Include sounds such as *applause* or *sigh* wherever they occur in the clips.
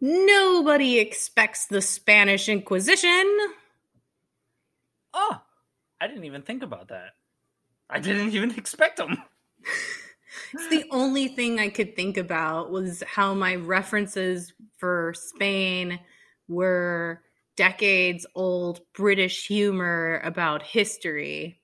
Nobody expects the Spanish Inquisition. Oh, I didn't even think about that. I didn't even expect them. *laughs* it's the only thing I could think about was how my references for Spain were decades old British humor about history.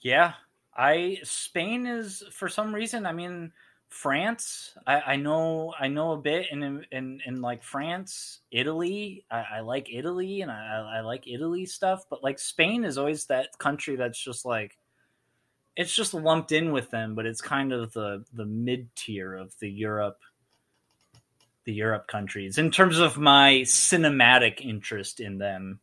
Yeah, I Spain is for some reason. I mean, France. I, I know I know a bit in in in like France, Italy. I, I like Italy and I, I like Italy stuff, but like Spain is always that country that's just like it's just lumped in with them, but it's kind of the the mid tier of the Europe the Europe countries in terms of my cinematic interest in them.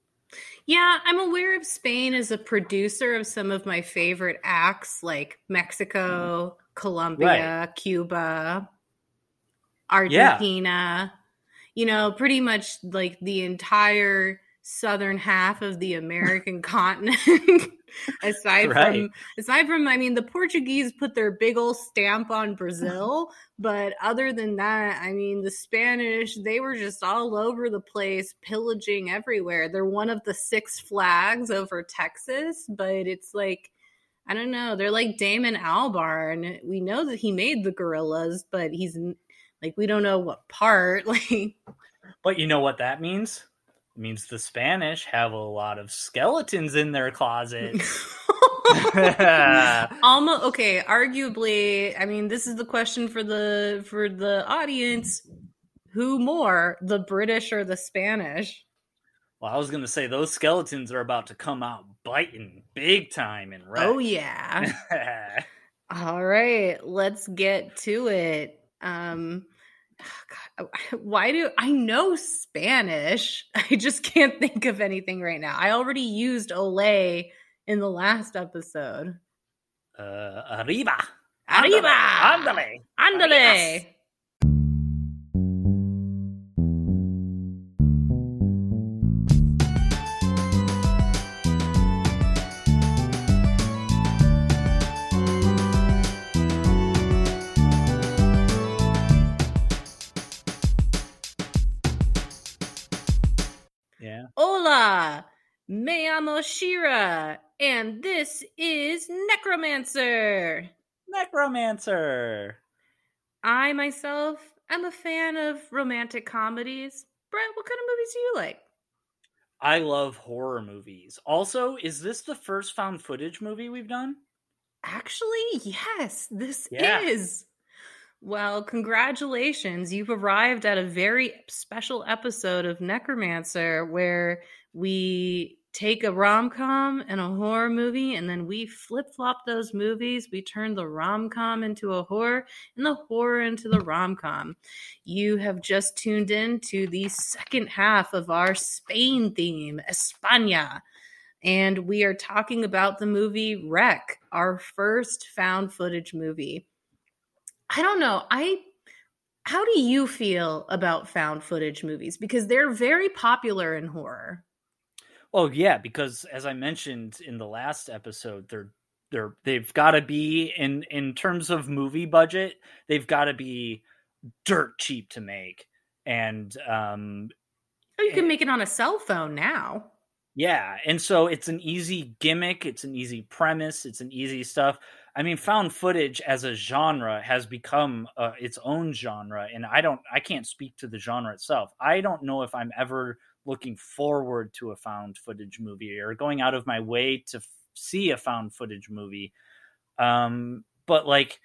Yeah, I'm aware of Spain as a producer of some of my favorite acts like Mexico, mm. Colombia, right. Cuba, Argentina. Yeah. You know, pretty much like the entire southern half of the American *laughs* continent. *laughs* aside right. from aside from I mean the Portuguese put their big old stamp on Brazil, *laughs* but other than that, I mean the Spanish, they were just all over the place pillaging everywhere. They're one of the six flags over Texas, but it's like I don't know, they're like Damon Albarn. We know that he made the Gorillaz, but he's like we don't know what part *laughs* like But you know what that means? means the Spanish have a lot of skeletons in their closets. *laughs* *laughs* Almost okay. Arguably, I mean, this is the question for the for the audience: Who more, the British or the Spanish? Well, I was gonna say those skeletons are about to come out biting big time in red. Oh yeah. *laughs* All right, let's get to it. Um, God, *sighs* why do I know Spanish? *laughs* I just can't think of anything right now. I already used Olé in the last episode. Uh, arriba. Arriba. Ándale. Ándale. Me llamo Shira, and this is Necromancer. Necromancer. I myself am a fan of romantic comedies. Brett, what kind of movies do you like? I love horror movies. Also, is this the first found footage movie we've done? Actually, yes, this yeah. is. Well, congratulations. You've arrived at a very special episode of Necromancer where we take a rom com and a horror movie, and then we flip flop those movies. We turn the rom com into a horror and the horror into the rom com. You have just tuned in to the second half of our Spain theme, España. And we are talking about the movie REC, our first found footage movie. I don't know. I how do you feel about found footage movies because they're very popular in horror Oh yeah, because as I mentioned in the last episode, they're they're they've got to be in in terms of movie budget, they've got to be dirt cheap to make, and um, you can make it on a cell phone now. Yeah, and so it's an easy gimmick, it's an easy premise, it's an easy stuff. I mean, found footage as a genre has become uh, its own genre, and I don't, I can't speak to the genre itself. I don't know if I'm ever looking forward to a found footage movie or going out of my way to f- see a found footage movie. Um, but like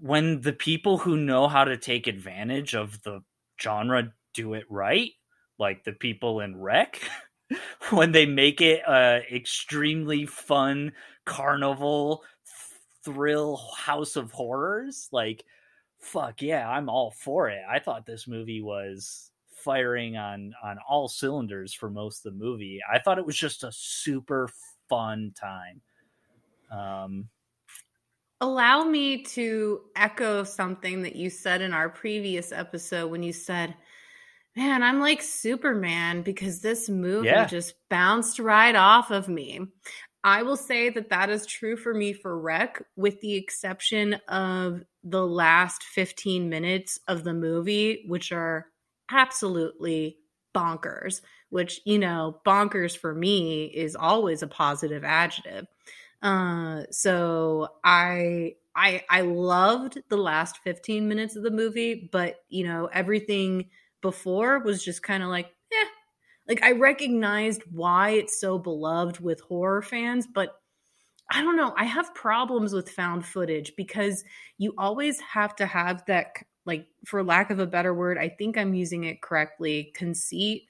when the people who know how to take advantage of the genre do it right, like the people in REC, *laughs* when they make it a extremely fun carnival thrill house of horrors, like fuck yeah, I'm all for it. I thought this movie was firing on on all cylinders for most of the movie. I thought it was just a super fun time. Um, Allow me to echo something that you said in our previous episode when you said, Man, I'm like Superman because this movie yeah. just bounced right off of me. I will say that that is true for me for REC, with the exception of the last 15 minutes of the movie, which are absolutely bonkers, which, you know, bonkers for me is always a positive adjective. Uh, so I I I loved the last 15 minutes of the movie, but you know, everything before was just kind of like, yeah. Like I recognized why it's so beloved with horror fans, but I don't know. I have problems with found footage because you always have to have that, like, for lack of a better word, I think I'm using it correctly, conceit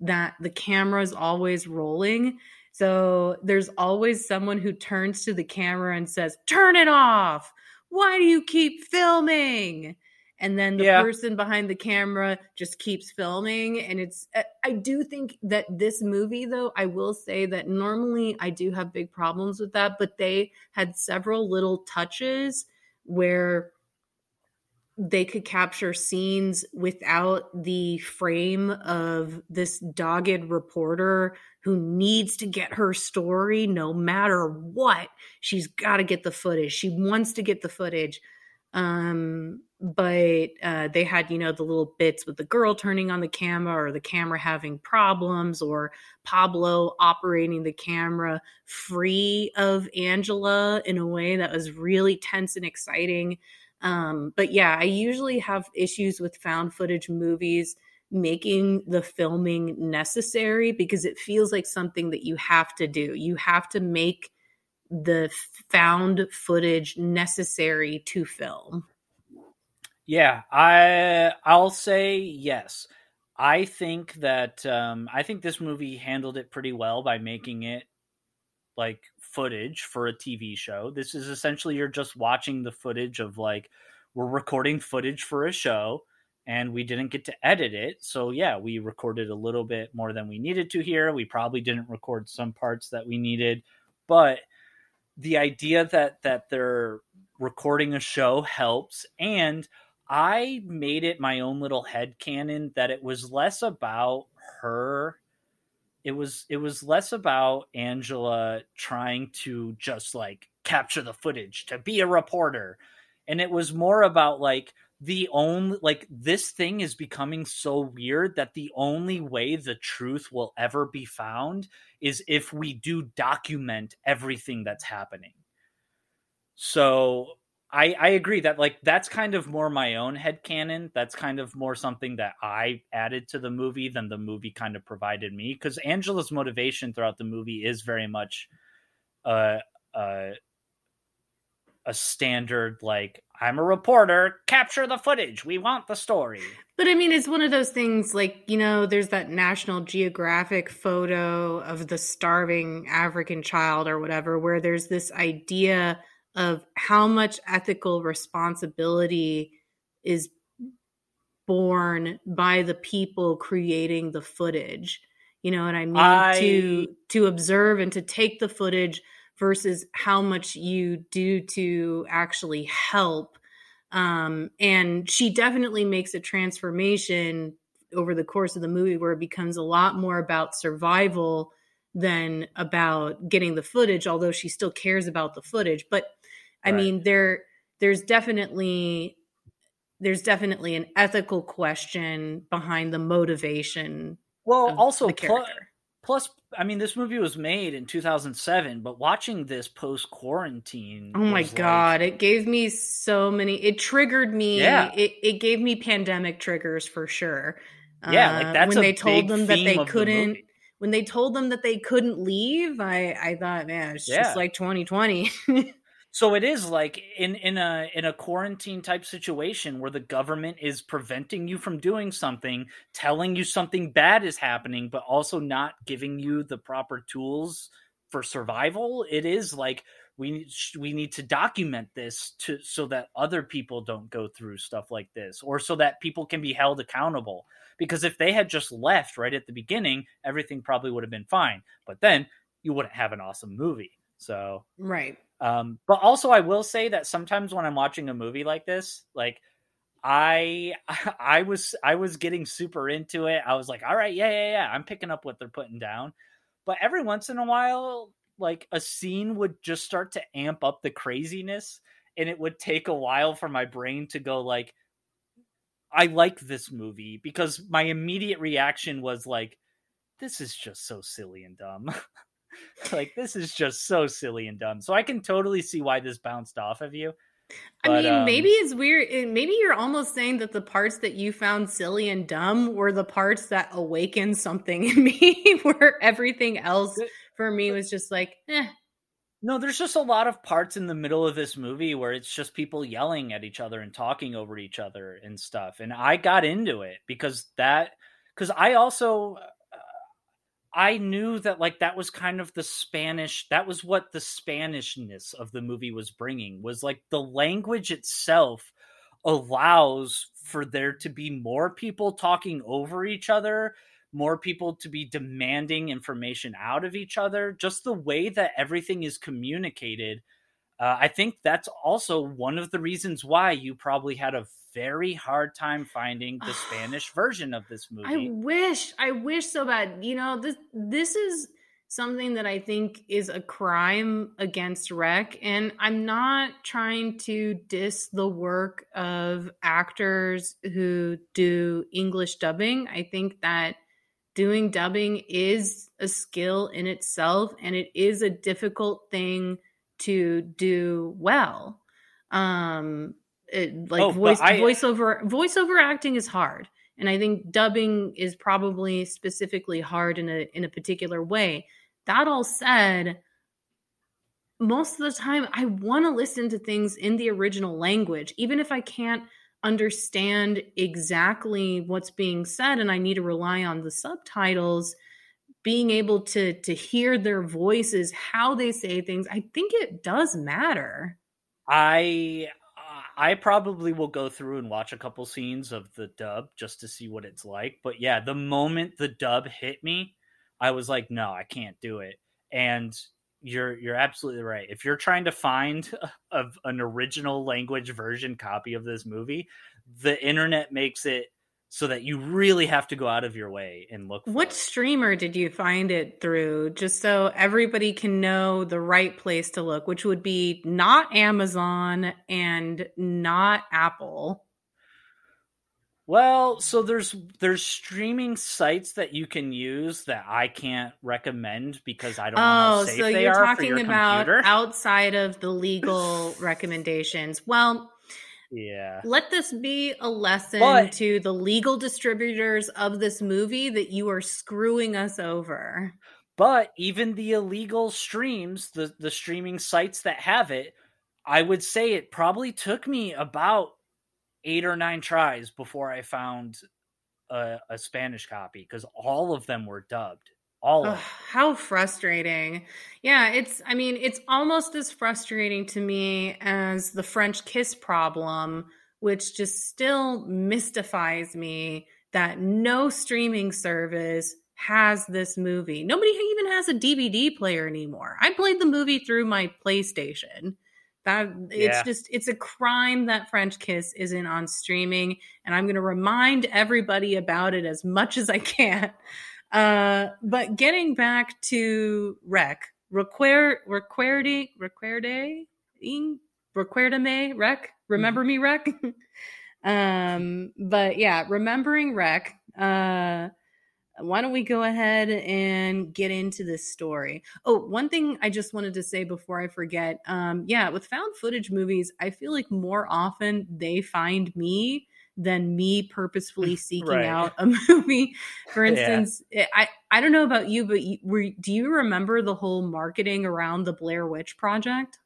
that the camera is always rolling. So there's always someone who turns to the camera and says, Turn it off. Why do you keep filming? and then the yeah. person behind the camera just keeps filming and it's uh, i do think that this movie though i will say that normally i do have big problems with that but they had several little touches where they could capture scenes without the frame of this dogged reporter who needs to get her story no matter what. She's got to get the footage. She wants to get the footage. Um but uh, they had you know the little bits with the girl turning on the camera or the camera having problems or pablo operating the camera free of angela in a way that was really tense and exciting um, but yeah i usually have issues with found footage movies making the filming necessary because it feels like something that you have to do you have to make the found footage necessary to film yeah, I I'll say yes. I think that um, I think this movie handled it pretty well by making it like footage for a TV show. This is essentially you're just watching the footage of like we're recording footage for a show and we didn't get to edit it. So yeah, we recorded a little bit more than we needed to here. We probably didn't record some parts that we needed, but the idea that that they're recording a show helps and I made it my own little head canon that it was less about her it was it was less about Angela trying to just like capture the footage to be a reporter. And it was more about like the only like this thing is becoming so weird that the only way the truth will ever be found is if we do document everything that's happening. So I, I agree that like that's kind of more my own head canon. That's kind of more something that I added to the movie than the movie kind of provided me. Because Angela's motivation throughout the movie is very much uh, uh, a standard like I'm a reporter, capture the footage. We want the story. But I mean, it's one of those things like, you know, there's that National Geographic photo of the starving African child or whatever, where there's this idea of how much ethical responsibility is borne by the people creating the footage. You know what i mean? I... to to observe and to take the footage versus how much you do to actually help. Um and she definitely makes a transformation over the course of the movie where it becomes a lot more about survival than about getting the footage although she still cares about the footage. But I right. mean, there there's definitely there's definitely an ethical question behind the motivation. Well, also plus, plus, I mean, this movie was made in 2007, but watching this post quarantine, oh my god, like, it gave me so many. It triggered me. Yeah, it it gave me pandemic triggers for sure. Yeah, like uh, that's when they told them that they couldn't. The when they told them that they couldn't leave, I I thought, man, it's yeah. just like 2020. *laughs* So it is like in in a in a quarantine type situation where the government is preventing you from doing something, telling you something bad is happening, but also not giving you the proper tools for survival. It is like we we need to document this to so that other people don't go through stuff like this or so that people can be held accountable because if they had just left right at the beginning everything probably would have been fine but then you wouldn't have an awesome movie so right um, but also, I will say that sometimes when I'm watching a movie like this, like I *laughs* I was I was getting super into it. I was like, all right, yeah, yeah, yeah, I'm picking up what they're putting down. But every once in a while, like a scene would just start to amp up the craziness and it would take a while for my brain to go like I like this movie because my immediate reaction was like this is just so silly and dumb. *laughs* *laughs* like this is just so silly and dumb. So I can totally see why this bounced off of you. But, I mean, um, maybe it's weird. Eh, maybe you're almost saying that the parts that you found silly and dumb were the parts that awakened something in *laughs* me, where everything else for me was just like, eh. No, there's just a lot of parts in the middle of this movie where it's just people yelling at each other and talking over each other and stuff. And I got into it because that, because I also I knew that like that was kind of the Spanish that was what the Spanishness of the movie was bringing was like the language itself allows for there to be more people talking over each other, more people to be demanding information out of each other, just the way that everything is communicated. Uh, I think that's also one of the reasons why you probably had a very hard time finding the *sighs* Spanish version of this movie. I wish, I wish so bad. You know, this this is something that I think is a crime against rec and I'm not trying to diss the work of actors who do English dubbing. I think that doing dubbing is a skill in itself and it is a difficult thing to do well. Um it, like oh, voice I, voiceover voiceover acting is hard. And i think dubbing is probably specifically hard in a in a particular way. That all said most of the time i want to listen to things in the original language even if i can't understand exactly what's being said and i need to rely on the subtitles being able to to hear their voices how they say things i think it does matter. I I probably will go through and watch a couple scenes of the dub just to see what it's like. But yeah, the moment the dub hit me, I was like, no, I can't do it. And you're you're absolutely right. If you're trying to find *laughs* a, an original language version copy of this movie, the internet makes it so that you really have to go out of your way and look what it. streamer did you find it through just so everybody can know the right place to look which would be not amazon and not apple well so there's there's streaming sites that you can use that i can't recommend because i don't know how oh, safe so you're talking about computer. *laughs* outside of the legal recommendations well yeah. Let this be a lesson but, to the legal distributors of this movie that you are screwing us over. But even the illegal streams, the the streaming sites that have it, I would say it probably took me about 8 or 9 tries before I found a, a Spanish copy cuz all of them were dubbed all oh, how frustrating. Yeah it's i mean it's almost as frustrating to me as the french kiss problem which just still mystifies me that no streaming service has this movie. Nobody even has a dvd player anymore. I played the movie through my playstation. That it's yeah. just it's a crime that french kiss isn't on streaming and i'm going to remind everybody about it as much as i can uh, but getting back to rec, requer, requerde, requerde, requerdame, rec, remember mm-hmm. me, rec. *laughs* um, but yeah, remembering rec. Uh, why don't we go ahead and get into this story? Oh, one thing I just wanted to say before I forget. Um, yeah, with found footage movies, I feel like more often they find me than me purposefully *laughs* seeking right. out a movie. For instance, yeah. I I don't know about you, but you, were, do you remember the whole marketing around the Blair Witch Project?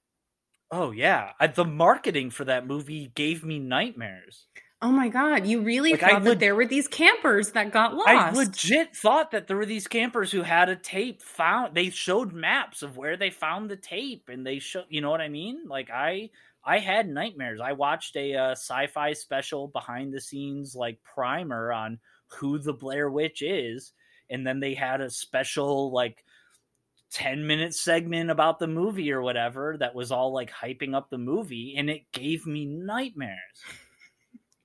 Oh yeah, I, the marketing for that movie gave me nightmares. Oh my god, you really like, thought that there were these campers that got lost? I legit thought that there were these campers who had a tape found. They showed maps of where they found the tape, and they showed You know what I mean? Like I I had nightmares. I watched a uh, sci-fi special behind the scenes like primer on who the Blair Witch is, and then they had a special like 10 minute segment about the movie or whatever that was all like hyping up the movie and it gave me nightmares.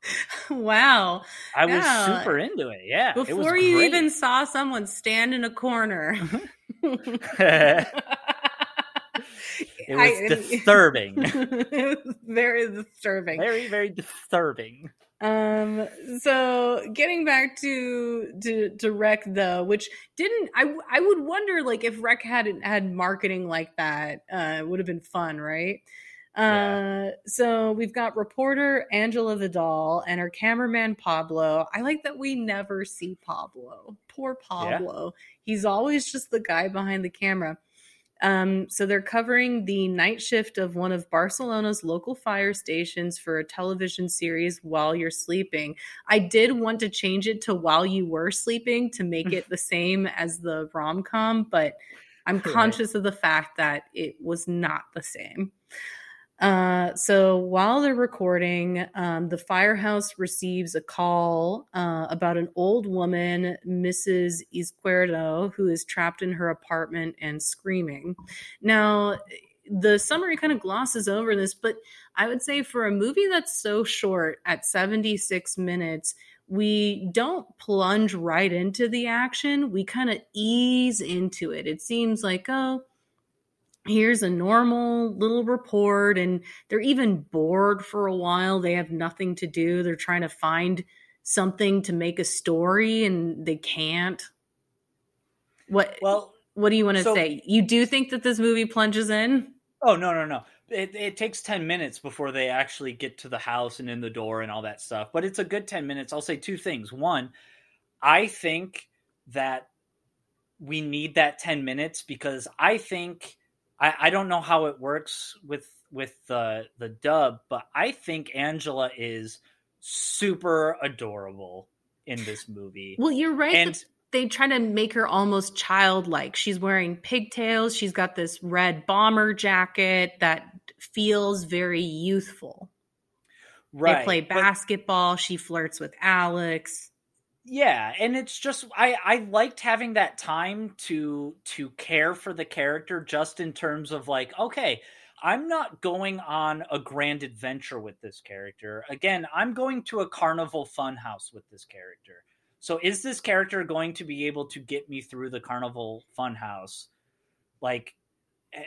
*laughs* Wow. I yeah. was super into it. Yeah. Before you even saw someone stand in a corner. *laughs* *laughs* it was I, disturbing. *laughs* it was very disturbing. Very, very disturbing. Um. So getting back to to to Rec though, which didn't I I would wonder like if Rec had had marketing like that, uh, it would have been fun, right? Uh, so we've got reporter Angela Vidal and her cameraman Pablo. I like that we never see Pablo. Poor Pablo. Yeah. He's always just the guy behind the camera. Um, so they're covering the night shift of one of Barcelona's local fire stations for a television series while you're sleeping. I did want to change it to while you were sleeping to make it *laughs* the same as the rom com, but I'm conscious of the fact that it was not the same. Uh, so while they're recording, um, the firehouse receives a call uh, about an old woman, Mrs. Izquierdo, who is trapped in her apartment and screaming. Now, the summary kind of glosses over this, but I would say for a movie that's so short at 76 minutes, we don't plunge right into the action. We kind of ease into it. It seems like, oh, here's a normal little report and they're even bored for a while. They have nothing to do. They're trying to find something to make a story and they can't. What well what do you want to so, say? You do think that this movie plunges in? Oh no no no. It, it takes 10 minutes before they actually get to the house and in the door and all that stuff but it's a good 10 minutes. I'll say two things. One i think that we need that 10 minutes because i think I, I don't know how it works with with the the dub, but I think Angela is super adorable in this movie. Well, you're right. And they try to make her almost childlike. She's wearing pigtails. She's got this red bomber jacket that feels very youthful. Right. They play basketball. But, she flirts with Alex yeah and it's just i i liked having that time to to care for the character just in terms of like okay i'm not going on a grand adventure with this character. Again i'm going to a carnival funhouse with this character. So is this character going to be able to get me through the carnival funhouse? Like eh,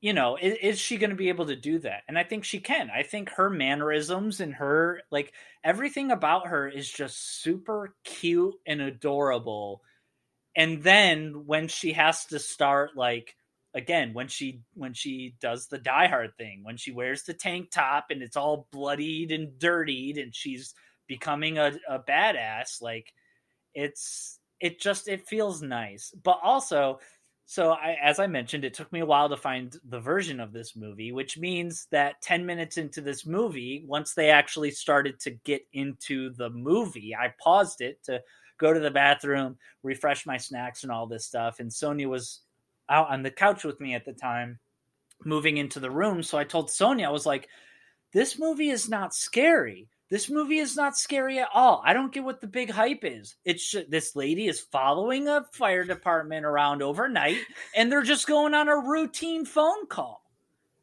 you know, is, is she going to be able to do that? And I think she can. I think her mannerisms and her, like, everything about her is just super cute and adorable. And then when she has to start, like, again, when she when she does the Die Hard thing, when she wears the tank top and it's all bloodied and dirtied, and she's becoming a, a badass, like, it's it just it feels nice. But also so, I, as I mentioned, it took me a while to find the version of this movie, which means that 10 minutes into this movie, once they actually started to get into the movie, I paused it to go to the bathroom, refresh my snacks, and all this stuff. And Sonia was out on the couch with me at the time, moving into the room. So I told Sonia, I was like, this movie is not scary. This movie is not scary at all. I don't get what the big hype is. It's this lady is following a fire department around overnight *laughs* and they're just going on a routine phone call.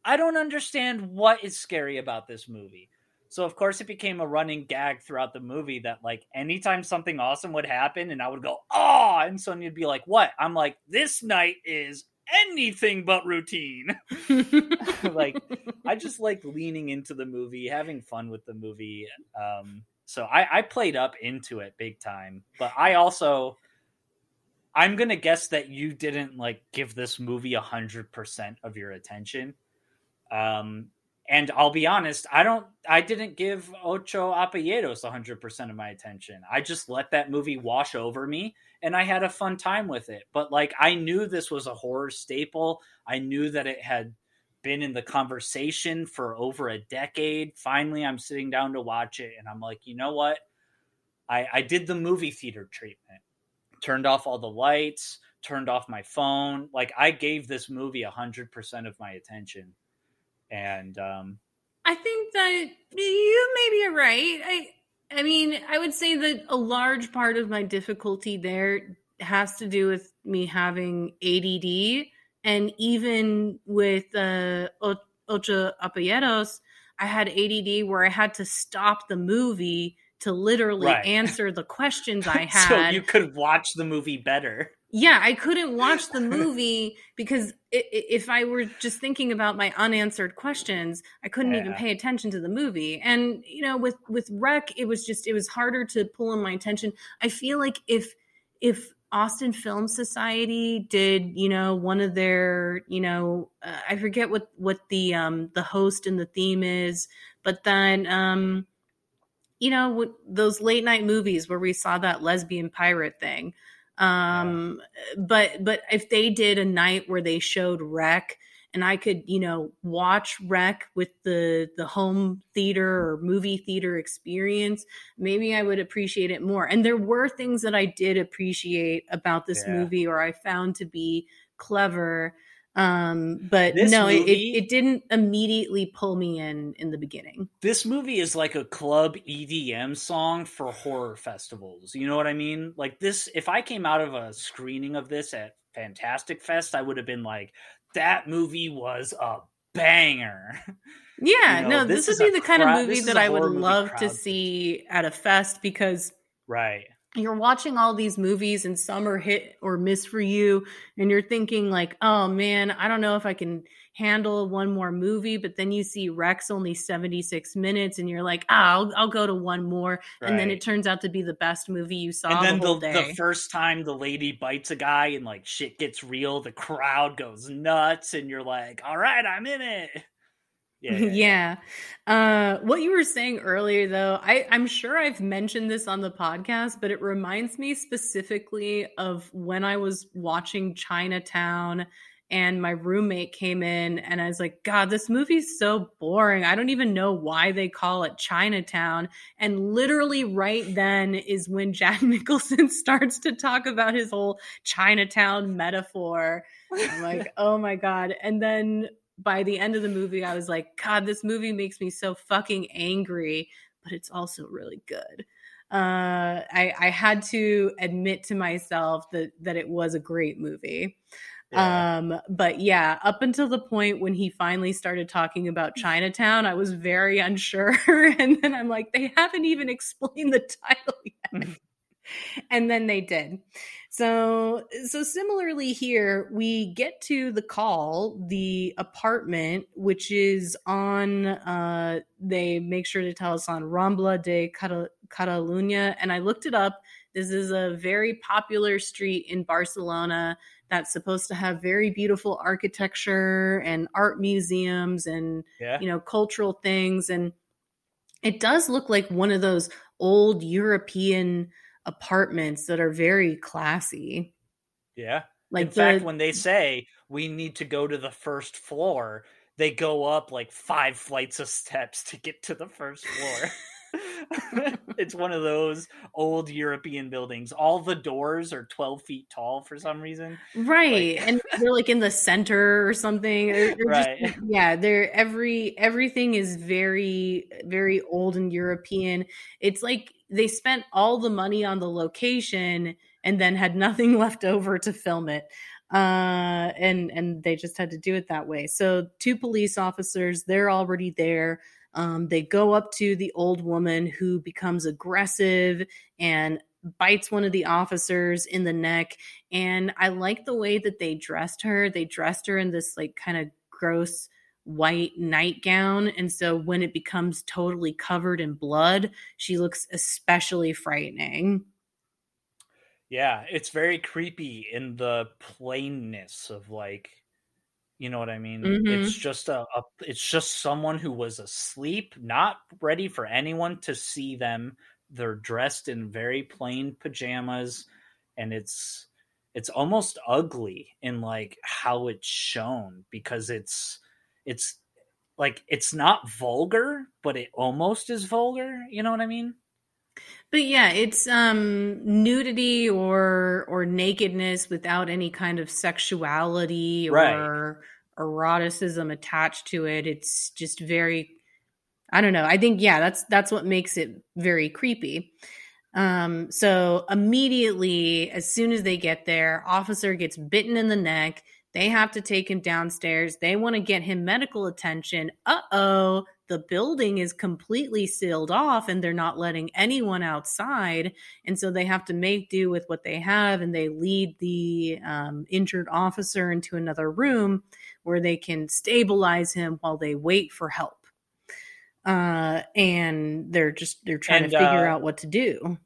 I don't understand what is scary about this movie. So of course it became a running gag throughout the movie that like anytime something awesome would happen and I would go, "Oh," and Sonia'd be like, "What?" I'm like, "This night is anything but routine. *laughs* *laughs* like I just like leaning into the movie, having fun with the movie. Um, so I, I played up into it big time, but I also I'm gonna guess that you didn't like give this movie a hundred percent of your attention. Um, and I'll be honest, I don't I didn't give Ocho Apellidos 100% of my attention. I just let that movie wash over me and I had a fun time with it. But like I knew this was a horror staple. I knew that it had been in the conversation for over a decade. Finally, I'm sitting down to watch it and I'm like, "You know what? I I did the movie theater treatment. Turned off all the lights, turned off my phone. Like I gave this movie 100% of my attention." And um, I think that you maybe are right. I I mean, I would say that a large part of my difficulty there has to do with me having ADD, and even with uh, Ocho Apellidos, I had ADD where I had to stop the movie to literally right. answer the questions I *laughs* had. so you could watch the movie better. Yeah, I couldn't watch the *laughs* movie because if I were just thinking about my unanswered questions, I couldn't yeah. even pay attention to the movie. And you know, with with REC, it was just it was harder to pull in my attention. I feel like if if Austin Film Society did, you know, one of their, you know, uh, I forget what what the um the host and the theme is, but then um you know, those late night movies where we saw that lesbian pirate thing um, yeah. but but if they did a night where they showed REC and I could, you know, watch REC with the the home theater or movie theater experience, maybe I would appreciate it more. And there were things that I did appreciate about this yeah. movie or I found to be clever um, but this no, movie, it, it didn't immediately pull me in in the beginning. This movie is like a club EDM song for horror festivals. You know what I mean? Like this, if I came out of a screening of this at Fantastic Fest, I would have been like, that movie was a banger. *laughs* Yeah, you know, no, this, this would be the kind of movie that I would love to see at a fest because right you're watching all these movies and some are hit or miss for you and you're thinking like oh man i don't know if i can handle one more movie but then you see rex only 76 minutes and you're like ah, I'll, I'll go to one more right. and then it turns out to be the best movie you saw and then the, the, the, first time the lady bites a guy and like shit gets real the crowd goes nuts and you're like all right i'm in it *laughs* yeah. yeah. Uh, what you were saying earlier, though, I, I'm sure I've mentioned this on the podcast, but it reminds me specifically of when I was watching Chinatown and my roommate came in and I was like, God, this movie's so boring. I don't even know why they call it Chinatown. And literally right then is when *laughs* Jack Nicholson *laughs* starts to talk about his whole Chinatown metaphor. I'm like, oh my God. And then by the end of the movie, I was like, God, this movie makes me so fucking angry, but it's also really good. Uh, I, I had to admit to myself that that it was a great movie. Yeah. Um, but yeah, up until the point when he finally started talking about Chinatown, I was very unsure. *laughs* and then I'm like, they haven't even explained the title yet. *laughs* and then they did. So so similarly here we get to the call, the apartment which is on uh they make sure to tell us on Rambla de Catalunya and I looked it up. This is a very popular street in Barcelona that's supposed to have very beautiful architecture and art museums and yeah. you know cultural things and it does look like one of those old European apartments that are very classy. Yeah. Like in fact, when they say we need to go to the first floor, they go up like five flights of steps to get to the first floor. *laughs* *laughs* it's one of those old European buildings. All the doors are 12 feet tall for some reason. Right. Like... and *laughs* they're like in the center or something. They're, they're right. Just, yeah, they're every everything is very very old and European. It's like they spent all the money on the location and then had nothing *laughs* left over to film it uh and and they just had to do it that way. So two police officers they're already there. Um they go up to the old woman who becomes aggressive and bites one of the officers in the neck. And i like the way that they dressed her. They dressed her in this like kind of gross white nightgown. And so when it becomes totally covered in blood, she looks especially frightening. Yeah, it's very creepy in the plainness of like you know what I mean? Mm-hmm. It's just a, a, it's just someone who was asleep, not ready for anyone to see them. They're dressed in very plain pajamas and it's it's almost ugly in like how it's shown because it's it's like it's not vulgar, but it almost is vulgar. You know what I mean? But yeah, it's um nudity or or nakedness without any kind of sexuality right. or eroticism attached to it. It's just very I don't know. I think yeah, that's that's what makes it very creepy. Um so immediately as soon as they get there, officer gets bitten in the neck they have to take him downstairs. They want to get him medical attention. Uh oh, the building is completely sealed off and they're not letting anyone outside and so they have to make do with what they have and they lead the um, injured officer into another room where they can stabilize him while they wait for help uh, and they're just they're trying and, to figure uh, out what to do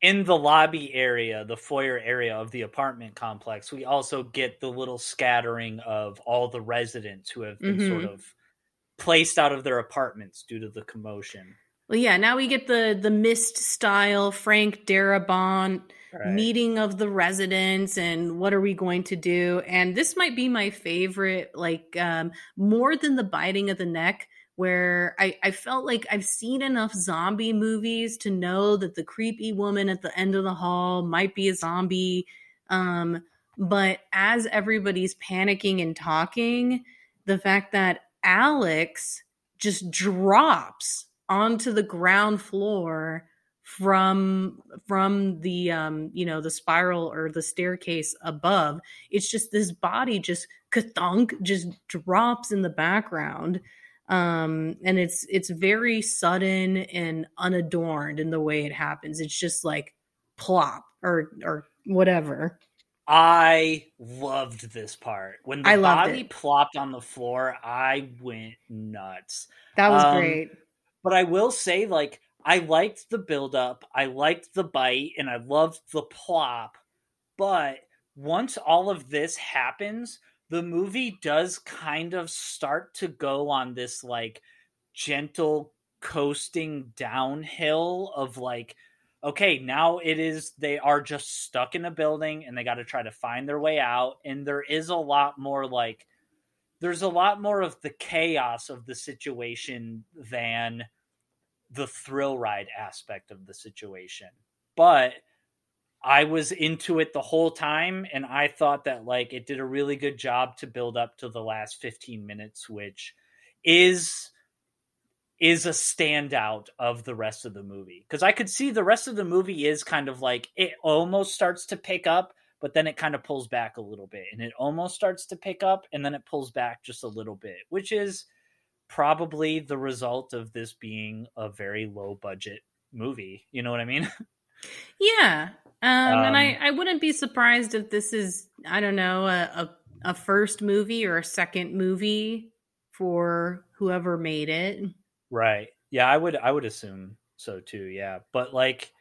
in the lobby area, the foyer area of the apartment complex, we also get the little scattering of all the residents who have been mm-hmm. sort of placed out of their apartments due to the commotion. Well, yeah, now we get the the mist style Frank Darabont right. meeting of the residents and what are we going to do? And this might be my favorite, like um, more than the biting of the neck where I, I felt like I've seen enough zombie movies to know that the creepy woman at the end of the hall might be a zombie. Um, but as everybody's panicking and talking, the fact that Alex just drops onto the ground floor from from the um you know the spiral or the staircase above it's just this body just kathunk just drops in the background um and it's it's very sudden and unadorned in the way it happens. It's just like plop or or whatever. I loved this part. When the I body it. plopped on the floor i went nuts. That was um, great. but i will say like i liked the build up i liked the bite and i loved the plop. But once all of this happens the movie does kind of start to go on this like gentle coasting downhill of like okay now it is they are just stuck in a building and they got to try to find their way out. And there is a lot more like there's a lot more of the chaos of the situation than the thrill ride aspect of the situation. But I was into it the whole time, and I thought that like it did a really good job to build up to the last 15 minutes, which is is a standout of the rest of the movie. Because I could see the rest of the movie is kind of like it almost starts to pick up, but then it kind of pulls back a little bit, and it almost starts to pick up, and then it pulls back just a little bit, which is probably the result of this being a very low budget movie. You know what I mean? *laughs* Yeah. Um, um, and I, um, I wouldn't be surprised if this is, I don't know, a, a, a first movie or a second movie for whoever made it. Right. Yeah, I would I would assume so too. Yeah. But like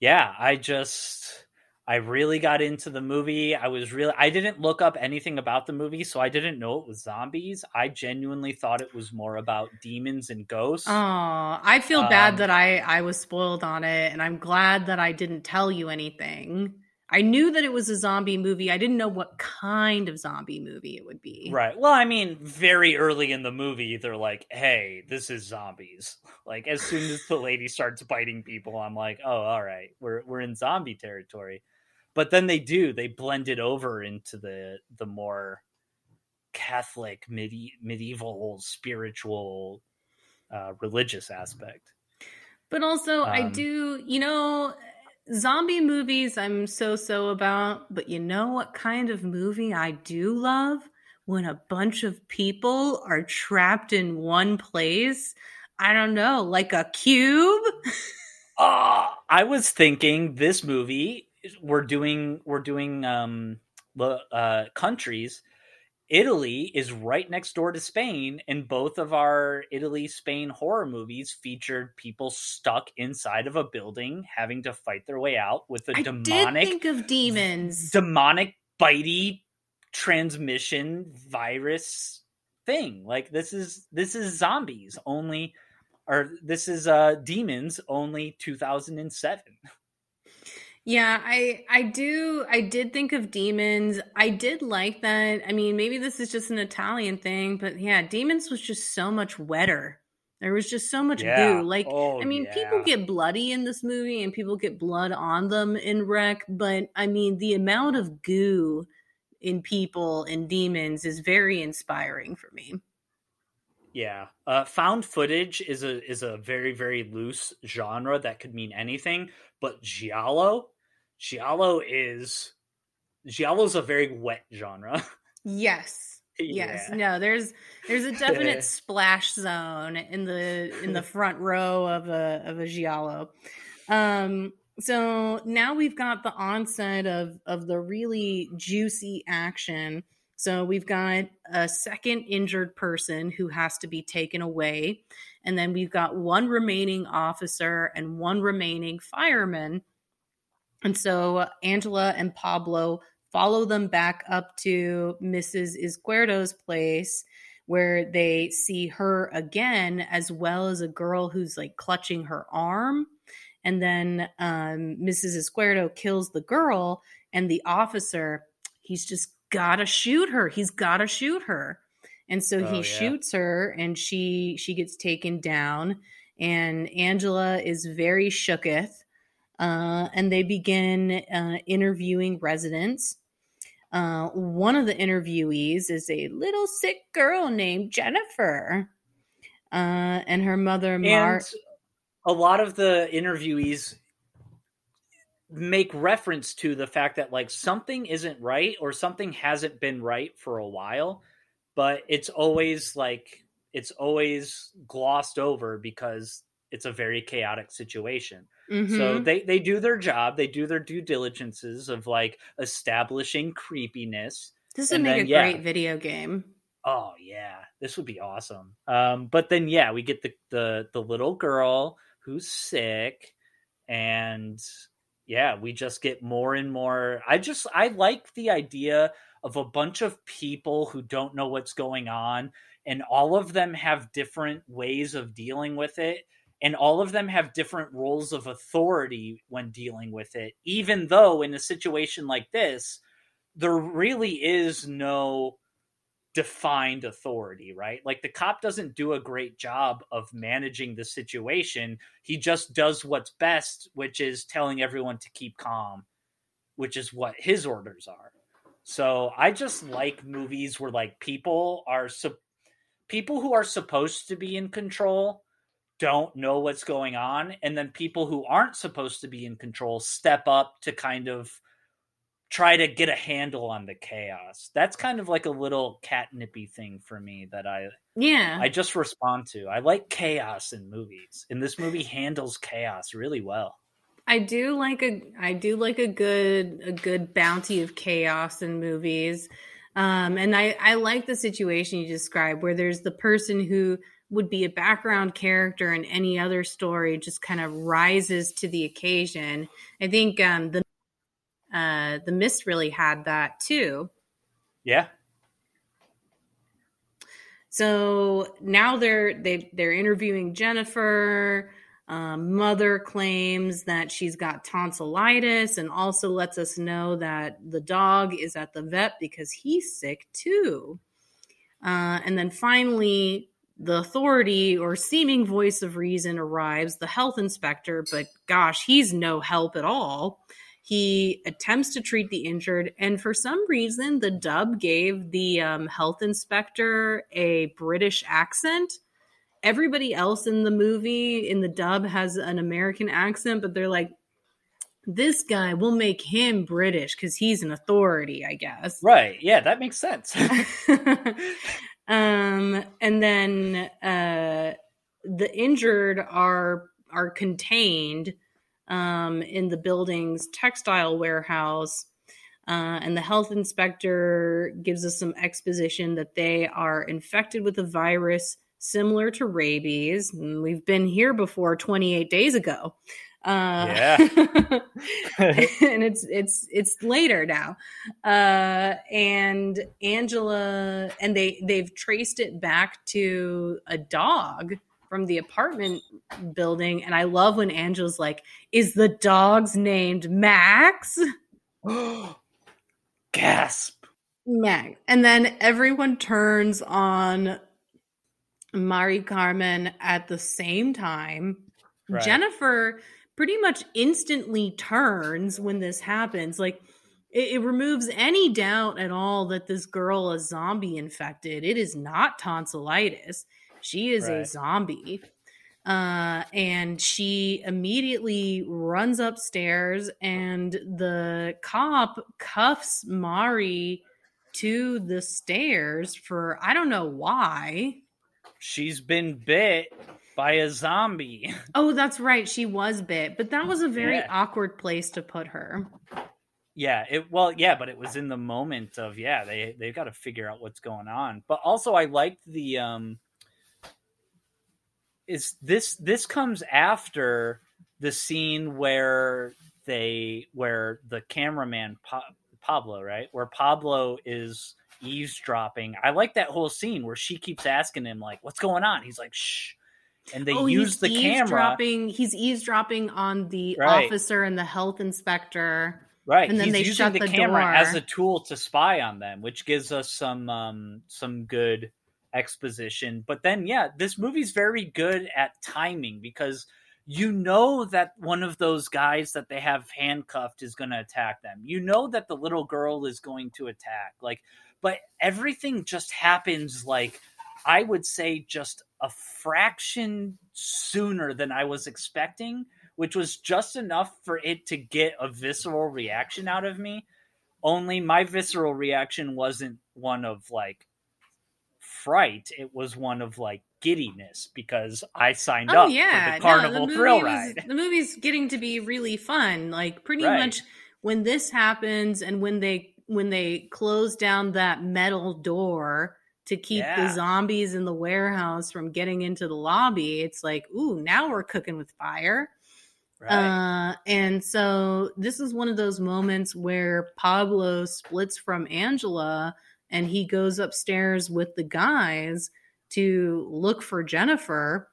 yeah, I just I really got into the movie. I was really I didn't look up anything about the movie, so I didn't know it was zombies. I genuinely thought it was more about demons and ghosts. Oh, I feel um, bad that I I was spoiled on it and I'm glad that I didn't tell you anything. I knew that it was a zombie movie. I didn't know what kind of zombie movie it would be. Right. Well, I mean, very early in the movie, they're like, "Hey, this is zombies." *laughs* Like as soon as the lady starts biting people, I'm like, "Oh, all right, we're we're in zombie territory." But then they do they blend it over into the the more catholic medi- medieval spiritual uh, religious aspect. But also um, i do you know zombie movies i'm so so about but you know what kind of movie i do love? When a bunch of people are trapped in one place? I don't know like a cube? Uh, *laughs* i was thinking this movie we're doing we're doing um uh countries Italy is right next door to Spain, and both of our Italy Spain horror movies featured people stuck inside of a building having to fight their way out with a I demonic think of demons, demonic bitey transmission virus thing. Like this is this is zombies only, or this is uh demons only 2007. *laughs* Yeah, I I do I did think of demons. I did like that. I mean, maybe this is just an Italian thing, but yeah, demons was just so much wetter. There was just so much yeah. goo. Like oh, I mean, yeah. people get bloody in this movie and people get blood on them in REC, but I mean, the amount of goo in people and demons is very inspiring for me. Yeah, uh, found footage is a is a very very loose genre that could mean anything. But giallo Giallo is Giallo's a very wet genre. *laughs* Yes. Yes, no, there's there's a *laughs* definite splash zone in the in the front row of a of a giallo. Um so now we've got the onset of of the really juicy action. So we've got a second injured person who has to be taken away and then we've got one remaining officer and one remaining fireman. And so Angela and Pablo follow them back up to Mrs. Izquierdo's place where they see her again, as well as a girl who's like clutching her arm. And then um, Mrs. Izquierdo kills the girl, and the officer, he's just gotta shoot her. He's gotta shoot her. And so oh, he yeah. shoots her, and she she gets taken down. And Angela is very shooketh. Uh, and they begin uh, interviewing residents. Uh, one of the interviewees is a little sick girl named Jennifer, uh, and her mother, Mar. a lot of the interviewees make reference to the fact that like something isn't right or something hasn't been right for a while, but it's always like it's always glossed over because it's a very chaotic situation. Mm-hmm. So they they do their job, they do their due diligences of like establishing creepiness. This would make then, a yeah, great video game. Oh yeah, this would be awesome. Um, but then yeah, we get the the the little girl who's sick, and yeah, we just get more and more. I just I like the idea of a bunch of people who don't know what's going on, and all of them have different ways of dealing with it and all of them have different roles of authority when dealing with it even though in a situation like this there really is no defined authority right? Like the cop doesn't do a great job of managing the situation. He just does what's best which is telling everyone to keep calm which is what his orders are. So i just like movies where like people are su- people who are supposed to be in control don't know what's going on and then people who aren't supposed to be in control step up to kind of try to get a handle on the chaos. That's kind of like a little catnippy thing for me that i yeah. I just respond to. I like chaos in movies and this movie *laughs* handles chaos really well. I do like a i do like a good a good bounty of chaos in movies. Um and i i like the situation you described where there's the person who would be a background character in any other story just kind of rises to the occasion. I think um, the uh, the Mist really had that too. Yeah. So now they're they they're interviewing Jennifer. Um, mother claims that she's got tonsillitis and also lets us know that the dog is at the vet because he's sick too. Uh, and then finally, the authority or seeming voice of reason arrives, the health inspector, but gosh, he's no help at all. He attempts to treat the injured, and for some reason, the dub gave the um, health inspector a British accent. Everybody else in the movie, in the dub, has an American accent, but they're like, this guy will make him British because he's an authority, I guess. Right. Yeah, that makes sense. *laughs* *laughs* *laughs* Um, and then uh, the injured are are contained um, in the building's textile warehouse. Uh, and the health inspector gives us some exposition that they are infected with a virus similar to rabies. We've been here before 28 days ago. Uh, yeah, *laughs* *laughs* and it's it's it's later now, uh, and Angela and they they've traced it back to a dog from the apartment building, and I love when Angela's like, "Is the dog's named Max?" *gasps* Gasp. Max, and then everyone turns on Mari Carmen at the same time. Right. Jennifer pretty much instantly turns when this happens. Like it, it, removes any doubt at all that this girl is zombie infected. It is not tonsillitis. She is right. a zombie. Uh, and she immediately runs upstairs, and the cop cuffs Mari to the stairs for I don't know why. She's been bit by a zombie. *laughs* Oh, that's right. She was bit, but that was a very Yeah. awkward place to put her. Yeah, it well, yeah, but it was in the moment of yeah, they they've got to figure out what's going on. But also I liked the um is this this comes after the scene where they where the cameraman pa- Pablo, right? Where Pablo is eavesdropping. I like that whole scene where she keeps asking him like what's going on. He's like shh. And they oh, use the camera. He's eavesdropping on the Right. officer and the health inspector. Right. And then He's they using shut the, the camera door. as a tool to spy on them, which gives us some um some good exposition. But then yeah, this movie's very good at timing because you know that one of those guys that they have handcuffed is going to attack them. You know that the little girl is going to attack. Like but everything just happens like I would say just a fraction sooner than I was expecting, which was just enough for it to get a visceral reaction out of me. Only my visceral reaction wasn't one of like fright, it was one of like giddiness because I signed Oh up yeah, for the carnival no, the thrill ride. the movie's getting to be really fun. Like pretty Right. much when this happens and when they when they close down that metal door to keep Yeah. the zombies in the warehouse from getting into the lobby, it's like, ooh, now we're cooking with fire. Right. Uh, and so this is one of those moments where Pablo splits from Angela and he goes upstairs with the guys to look for Jennifer.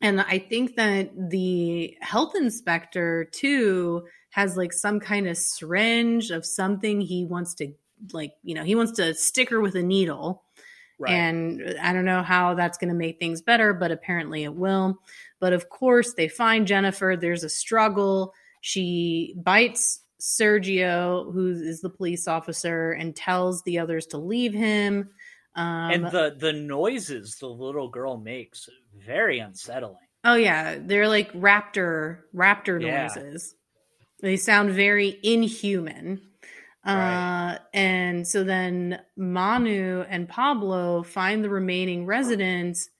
And I think that the health inspector too has like some kind of syringe of something he wants to like, you know, he wants to stick her with a needle. Right. And I don't know how that's going to make things better, but apparently it will. But of course, they find Jennifer. There's a struggle. She bites Sergio, who is the police officer, and tells the others to leave him. Um, and the the noises the little girl makes very unsettling. oh yeah, they're like raptor raptor Yeah. noises. They sound very inhuman. Right. Uh, and so then Manu and Pablo find the remaining residents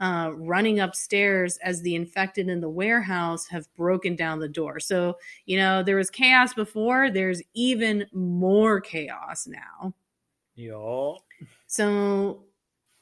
uh, running upstairs as the infected in the warehouse have broken down the door. So, you know, there was chaos before, there's even more chaos now. Yo. So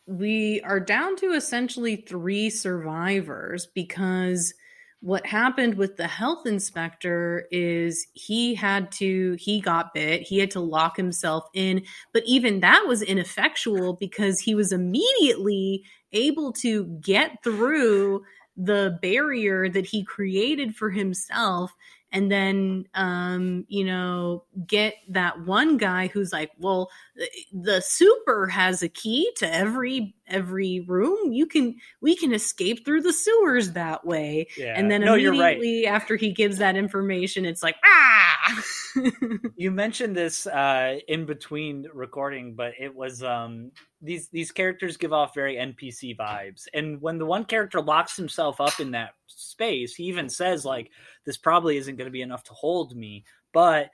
we are down to essentially three survivors because what happened with the health inspector is he had to he got bit. He had to lock himself in. But even that was ineffectual because he was immediately able to get through the barrier that he created for himself and then um you know get that one guy who's like well the super has a key to every every room you can we can escape through the sewers that way Yeah. and then no, you're right. immediately after he gives that information it's like ah *laughs* You mentioned this uh, in between recording, but it was um, these these characters give off very NPC vibes. And when the one character locks himself up in that space, he even says like, "This probably isn't going to be enough to hold me." But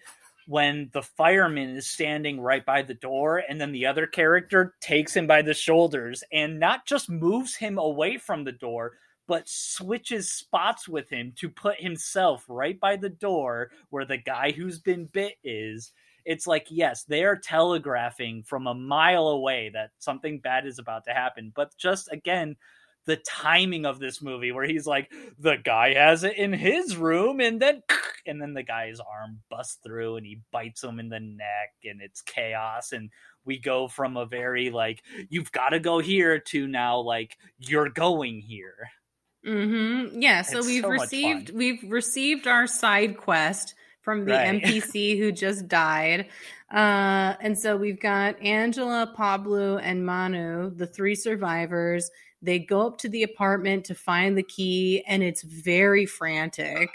when the fireman is standing right by the door, and then the other character takes him by the shoulders and not just moves him away from the door, but switches spots with him to put himself right by the door where the guy who's been bit is. It's like, yes, they are telegraphing from a mile away that something bad is about to happen. But just again, the timing of this movie where he's like, the guy has it in his room, and then *laughs* and then the guy's arm busts through and he bites him in the neck, and it's chaos. And we go from a very like, you've got to go here to now like you're going here. Mm-hmm. Yeah. So It's we've so received we've received our side quest from the Right. *laughs* NPC who just died. Uh, and so we've got Angela, Pablo, and Manu, the three survivors. They go up to the apartment to find the key, and it's very frantic.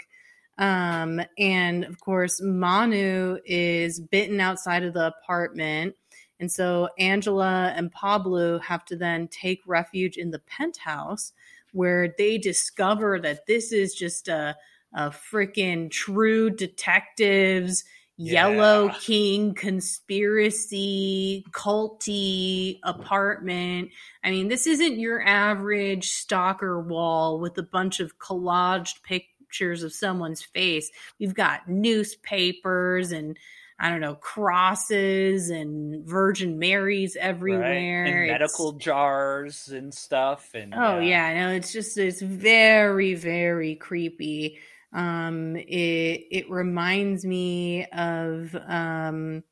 Um, and of course, Manu is bitten outside of the apartment. And so Angela and Pablo have to then take refuge in the penthouse where they discover that this is just a, a freaking true detectives, yeah. Yellow King conspiracy culty apartment. I mean, this isn't your average stalker wall with a bunch of collaged pictures of someone's face. We've got newspapers and I don't know, crosses and Virgin Marys everywhere. Right. And medical jars and stuff. And oh yeah, no, it's just it's very, very creepy. Um it it reminds me of um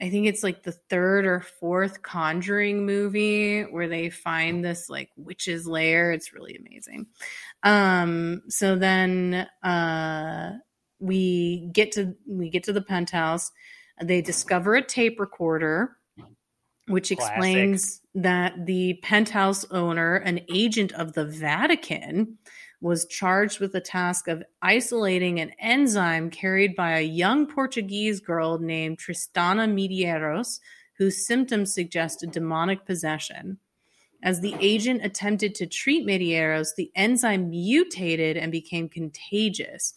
I think it's like the third or fourth Conjuring movie where they find this like witch's lair. It's really amazing. Um, so then uh, we get to we get to the penthouse. They discover a tape recorder, which Classic. explains that the penthouse owner, an agent of the Vatican, was charged with the task of isolating an enzyme carried by a young Portuguese girl named Tristana Medeiros, whose symptoms suggested demonic possession. As the agent attempted to treat Medeiros, the enzyme mutated and became contagious.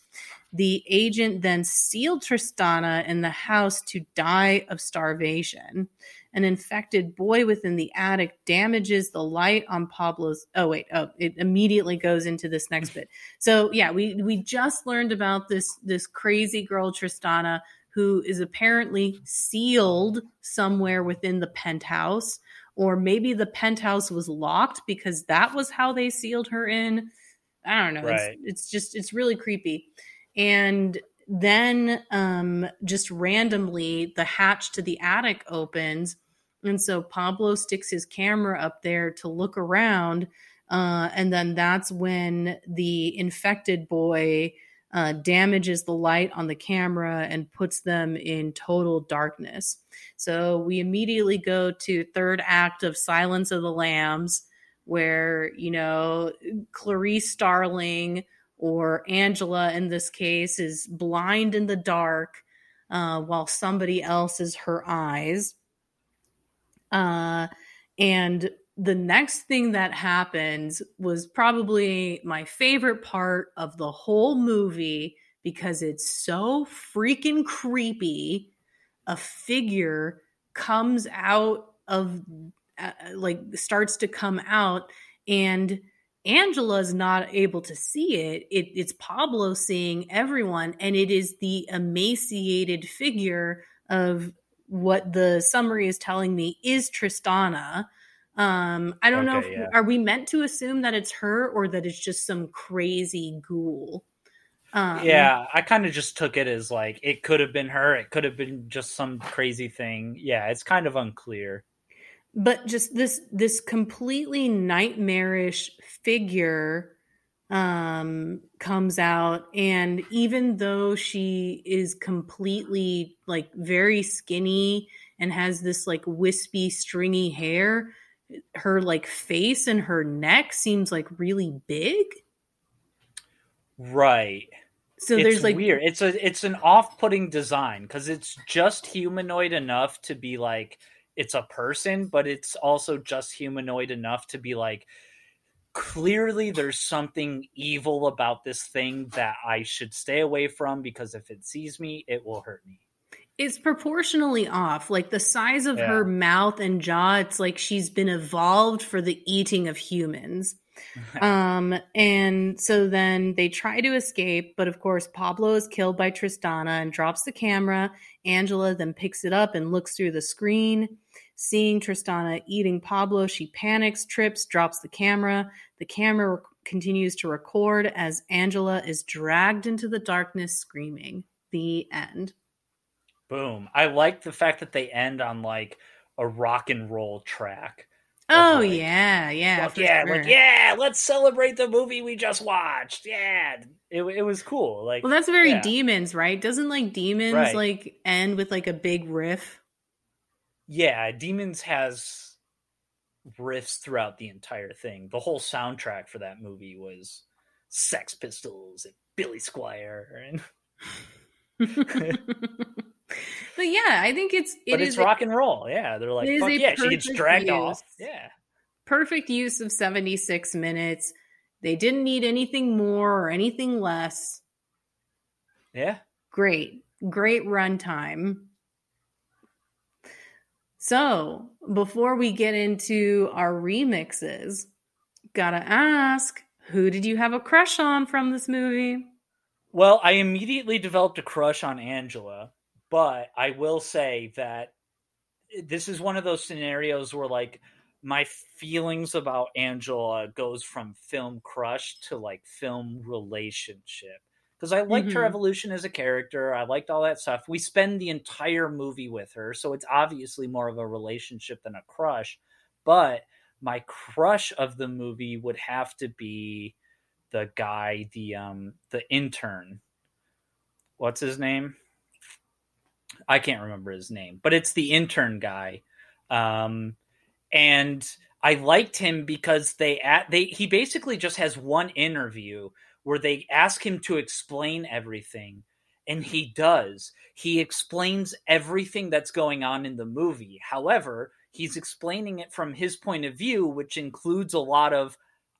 The agent then sealed Tristana in the house to die of starvation. An infected boy within the attic damages the light on Pablo's. Oh wait, oh, it immediately goes into this next bit. So yeah, we we just learned about this this crazy girl Tristana who is apparently sealed somewhere within the penthouse, or maybe the penthouse was locked because that was how they sealed her in. I don't know. Right. It's, it's just it's really creepy and then um, just randomly the hatch to the attic opens and so pablo sticks his camera up there to look around uh, and then that's when the infected boy uh, damages the light on the camera and puts them in total darkness. So we immediately go to third act of silence of the lambs where you know clarice starling or Angela in this case is blind in the dark uh, while somebody else is her eyes. Uh, and the next thing that happens was probably my favorite part of the whole movie because it's so freaking creepy. A figure comes out of, uh, like, starts to come out and Angela's not able to see it. it. It's Pablo seeing everyone, and it is the emaciated figure of what the summary is telling me is Tristana. Um, I don't okay, know if yeah. are we meant to assume that it's her or that it's just some crazy ghoul. Um, yeah, I kind of just took it as like it could have been her, it could have been just some crazy thing. Yeah, it's kind of unclear but just this this completely nightmarish figure um comes out. And even though she is completely like very skinny and has this like wispy stringy hair her like face and her neck seems like really big. Right. So it's there's like weird. It's a it's an off-putting design because it's just humanoid enough to be like it's a person, but it's also just humanoid enough to be like clearly there's something evil about this thing that I should stay away from because if it sees me, it will hurt me. It's proportionally off. Like the size of yeah. her mouth and jaw, it's like she's been evolved for the eating of humans. *laughs* um, and so then they try to escape, but of course, Pablo is killed by Tristana and drops the camera. Angela then picks it up and looks through the screen. Seeing Tristana eating Pablo, she panics, trips, drops the camera. The camera rec- continues to record as Angela is dragged into the darkness screaming. The end. Boom. I like the fact that they end on like a rock and roll track. Oh like, yeah, yeah, yeah, sure. like yeah. Let's celebrate the movie we just watched. Yeah, it, it was cool. Like, well, that's very yeah. demons, right? Doesn't like demons right. like end with like a big riff? yeah, Demons has riffs throughout the entire thing. The whole soundtrack for that movie was Sex Pistols and Billy Squier and *laughs* *laughs* *laughs* *laughs* But yeah, I think it's it But it's rock a, and roll. Yeah, they're like fuck yeah, she gets dragged use. off. Yeah. Perfect use of 76 minutes. They didn't need anything more or anything less. Yeah. Great. Great runtime. So, before we get into our remixes, gotta ask who did you have a crush on from this movie? Well, I immediately developed a crush on Angela, but I will say that this is one of those scenarios where like my feelings about Angela goes from film crush to like film relationship because I liked mm-hmm. her evolution as a character. I liked all that stuff. We spend the entire movie with her, so it's obviously more of a relationship than a crush. But my crush of the movie would have to be the guy, the um, the intern. What's his name? I can't remember his name, but it's the intern guy. Um, and I liked him because they at they he basically just has one interview where they ask him to explain everything and he does. He explains everything that's going on in the movie. However, he's explaining it from his point of view, which includes a lot of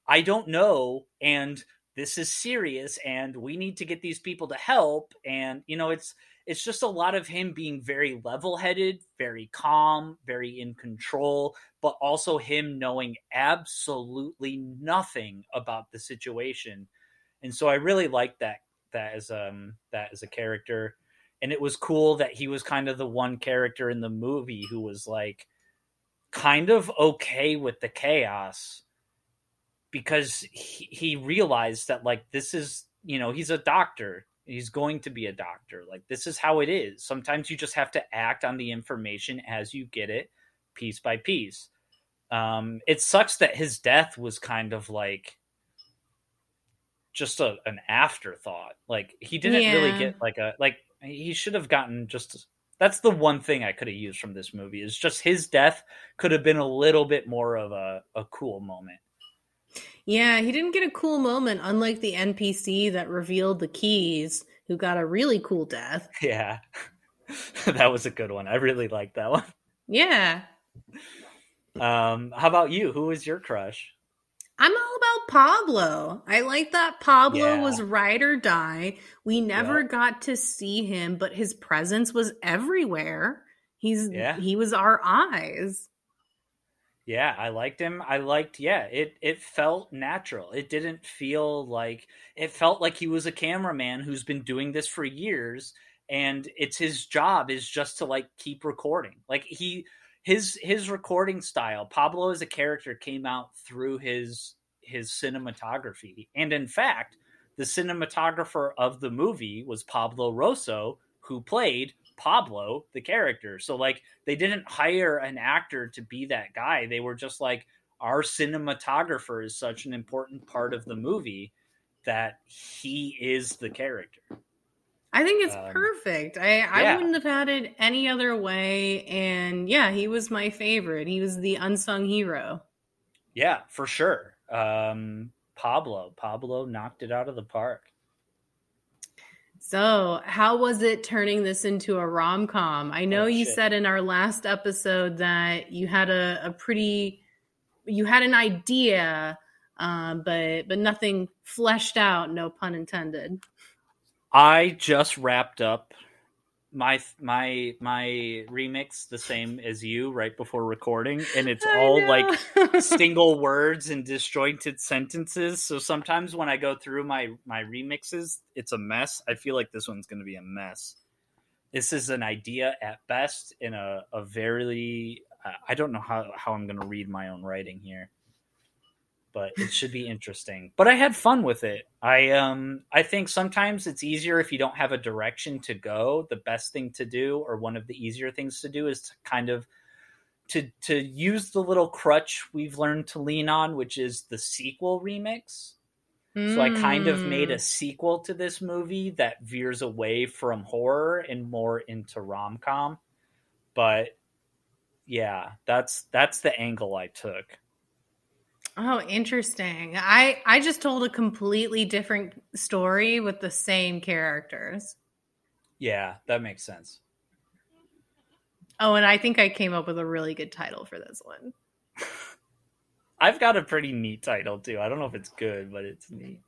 I don't know and this is serious and we need to get these people to help and you know it's it's just a lot of him being very level-headed, very calm, very in control, but also him knowing absolutely nothing about the situation. And so I really liked that that as um that as a character, and it was cool that he was kind of the one character in the movie who was like kind of okay with the chaos because he, he realized that like this is you know he's a doctor he's going to be a doctor like this is how it is sometimes you just have to act on the information as you get it piece by piece um it sucks that his death was kind of like just a, an afterthought. Like he didn't yeah. really get like a like he should have gotten just that's the one thing I could have used from this movie is just his death could have been a little bit more of a, a cool moment. Yeah, he didn't get a cool moment, unlike the NPC that revealed the keys, who got a really cool death. *laughs* Yeah. *laughs* that was a good one. I really liked that one. Yeah. Um, how about you? Who was your crush? I'm all about Pablo. I like that Pablo yeah. was ride or die. We never got to see him, but his presence was everywhere. He's yeah. he was our eyes. Yeah, I liked him. I liked yeah, it it felt natural. It didn't feel like it felt like he was a cameraman who's been doing this for years and it's his job is just to like keep recording. Like he his his recording style pablo as a character came out through his his cinematography and in fact the cinematographer of the movie was pablo rosso who played pablo the character so like they didn't hire an actor to be that guy they were just like our cinematographer is such an important part of the movie that he is the character I think it's um, perfect. I, I wouldn't have had it any other way. And yeah, he was my favorite. He was the unsung hero. Yeah, for sure. Um, Pablo. Pablo knocked it out of the park. So, how was it turning this into a rom com? I know oh, you said in our last episode that you had a, a pretty, you had an idea, uh, but but nothing fleshed out. No pun intended. I just wrapped up my my my remix the same as you right before recording and it's all like *laughs* single words and disjointed sentences. So sometimes when i go through my my remixes it's a mess. I feel like this one's going to be a mess. This is an idea at best in a, a very uh, i don't know how, how i'm going to read my own writing here but it should be interesting. But I had fun with it. I um I think sometimes it's easier if you don't have a direction to go. The best thing to do or one of the easier things to do is to kind of to to use the little crutch we've learned to lean on, which is the sequel remix. Mm. So I kind of made a hmm. sequel to this movie that veers away from horror and more into rom-com. But yeah, that's that's the angle I took. Oh, interesting. I I just told a completely different story with the same characters. Yeah, that makes sense. Oh, and I think I came up with a really good title for this one. *laughs* I've got a pretty neat title too. I don't know if it's good, but it's neat.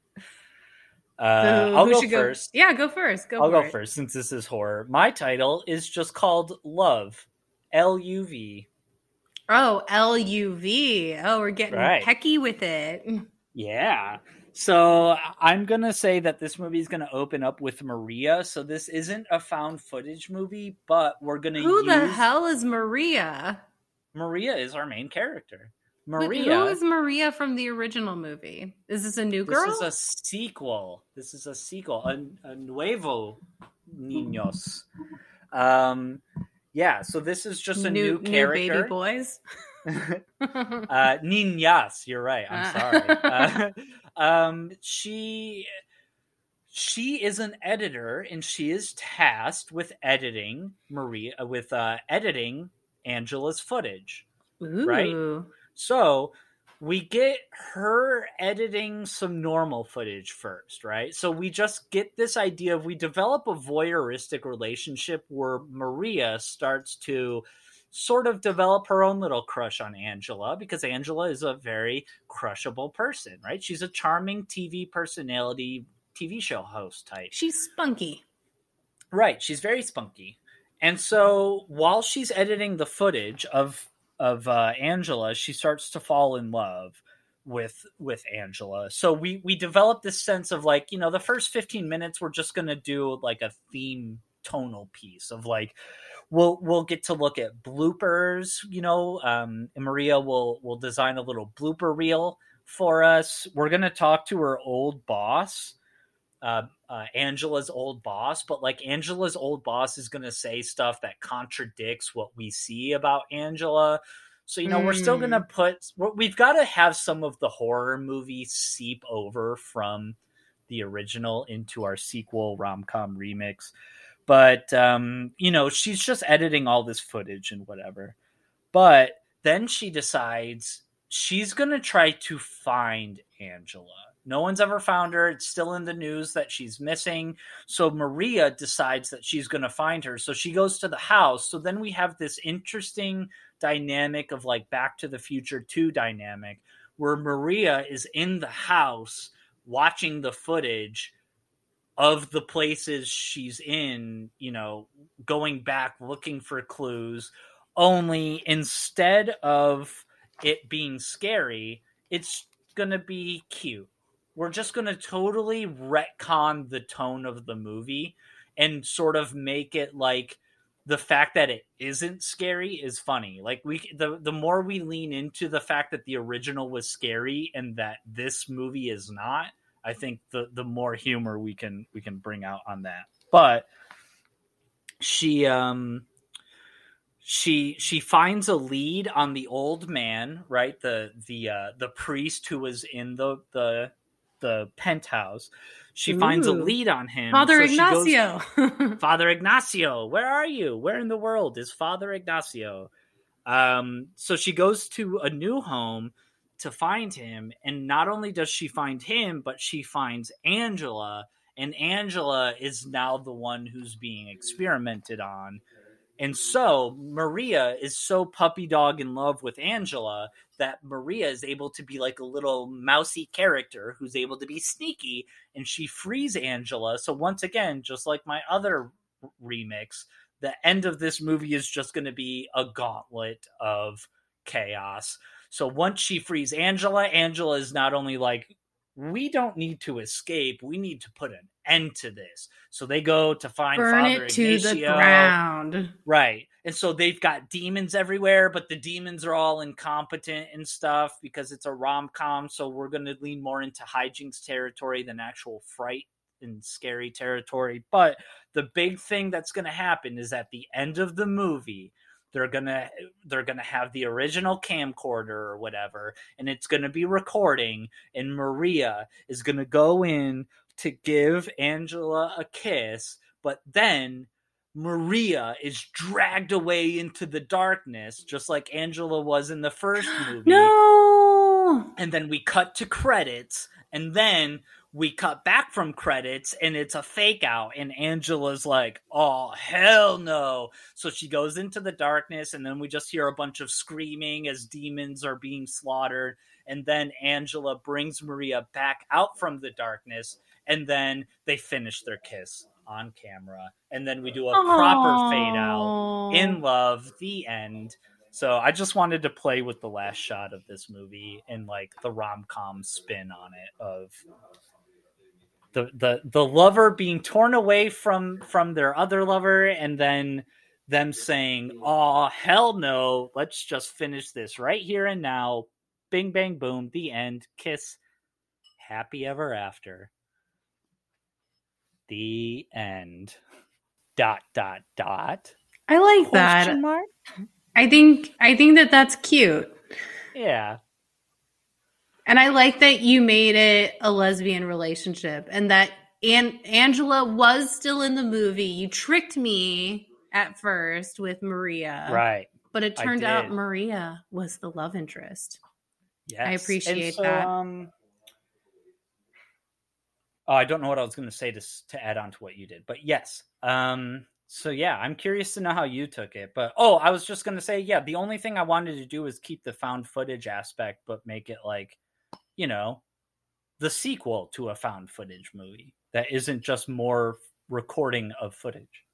Uh, I'll go first. Go? Yeah, go first. Go. I'll go it. first since this is horror. My title is just called Love, L U V. Oh, L U V. Oh, we're getting right. pecky with it. Yeah. So I'm gonna say that this movie is gonna open up with Maria. So this isn't a found footage movie, but we're gonna. Who use... the hell is Maria? Maria is our main character. Maria. But who is Maria from the original movie? Is this a new girl? This is a sequel. This is a sequel. A, a nuevo niños. Um, yeah. So this is just a new, new character. New baby boys. *laughs* uh, niñas. You're right. I'm ah. sorry. *laughs* Uh, um, she she is an editor and she is tasked with editing Maria with uh, editing Angela's footage. Ooh. Right? So we get her editing some normal footage first, right? So we just get this idea of we develop a voyeuristic relationship where Maria starts to sort of develop her own little crush on Angela because Angela is a very crushable person, right? She's a charming TV personality, TV show host type. She's spunky. Right, she's very spunky. And so while she's editing the footage of of uh, Angela, she starts to fall in love with with Angela. So we we develop this sense of like, you know, the first 15 minutes we're just going to do like a theme tonal piece of like we'll we'll get to look at bloopers, you know, um Maria will will design a little blooper reel for us. We're going to talk to her old boss. Uh, uh, Angela's old boss, but like Angela's old boss is going to say stuff that contradicts what we see about Angela. So, you know, mm. we're still going to hmm. put, we've got to have some of the horror movie seep over from the original into our sequel rom com remix. But, um, you know, she's just editing all this footage and whatever. But then she decides she's going to try to find Angela no one's ever found her. It's still in the news that she's missing. So Maria decides that she's going to find her. So she goes to the house. So then we have this interesting dynamic of like Back to the Future 2 dynamic where Maria is in the house watching the footage of the places she's in, you know, going back looking for clues. Only instead of it being scary, it's going to be cute we're just going to totally retcon the tone of the movie and sort of make it like the fact that it isn't scary is funny. Like we the the more we lean into the fact that the original was scary and that this movie is not, I think the the more humor we can we can bring out on that. But she um she she finds a lead on the old man, right? The the uh the priest who was in the the the penthouse. She Ooh. finds a lead on him. Father so Ignacio. Goes, *laughs* Father Ignacio, where are you? Where in the world is Father Ignacio? Um, so she goes to a new home to find him, and not only does she find him, but she finds Angela, and Angela is now the one who's being experimented on. And so Maria is so puppy dog in love with Angela that Maria is able to be like a little mousy character who's able to be sneaky and she frees Angela. So once again, just like my other remix, the end of this movie is just going to be a gauntlet of chaos. So once she frees Angela, Angela is not only like we don't need to escape. We need to put an end to this. So they go to find Burn Father it to Ignacio. the ground. Right. And so they've got demons everywhere, but the demons are all incompetent and stuff because it's a rom com. So we're going to lean more into hijinks territory than actual fright and scary territory. But the big thing that's going to happen is at the end of the movie, they're gonna they're gonna have the original camcorder or whatever and it's gonna be recording and maria is gonna go in to give angela a kiss but then maria is dragged away into the darkness just like angela was in the first *gasps* movie. No! And then we cut to credits and then we cut back from credits and it's a fake out and angela's like oh hell no. So she goes into the darkness and then we just hear a bunch of screaming as demons are being slaughtered and then angela brings maria back out from the darkness and then they finish their kiss on camera, and then we do a Aww. proper fade out in love. The end. So I just wanted to play with the last shot of this movie and like the rom com spin on it of the the the lover being torn away from from their other lover and then them saying, "Oh hell no, let's just finish this right here and now." Bing bang boom, the end. Kiss. Happy ever after. The end. Dot dot dot. I like Question that. Mark? I think I think that that's cute. Yeah. And I like that you made it a lesbian relationship and that and Angela was still in the movie. You tricked me at first with Maria. Right. But it turned out Maria was the love interest. Yes. I appreciate so, that. Um, oh, I don't know what I was going to say to to add on to what you did, but yes. Um, so yeah, I'm curious to know how you took it. But oh, I was just going to say, yeah, the only thing I wanted to do was keep the found footage aspect, but make it like, you know, the sequel to a found footage movie that isn't just more recording of footage.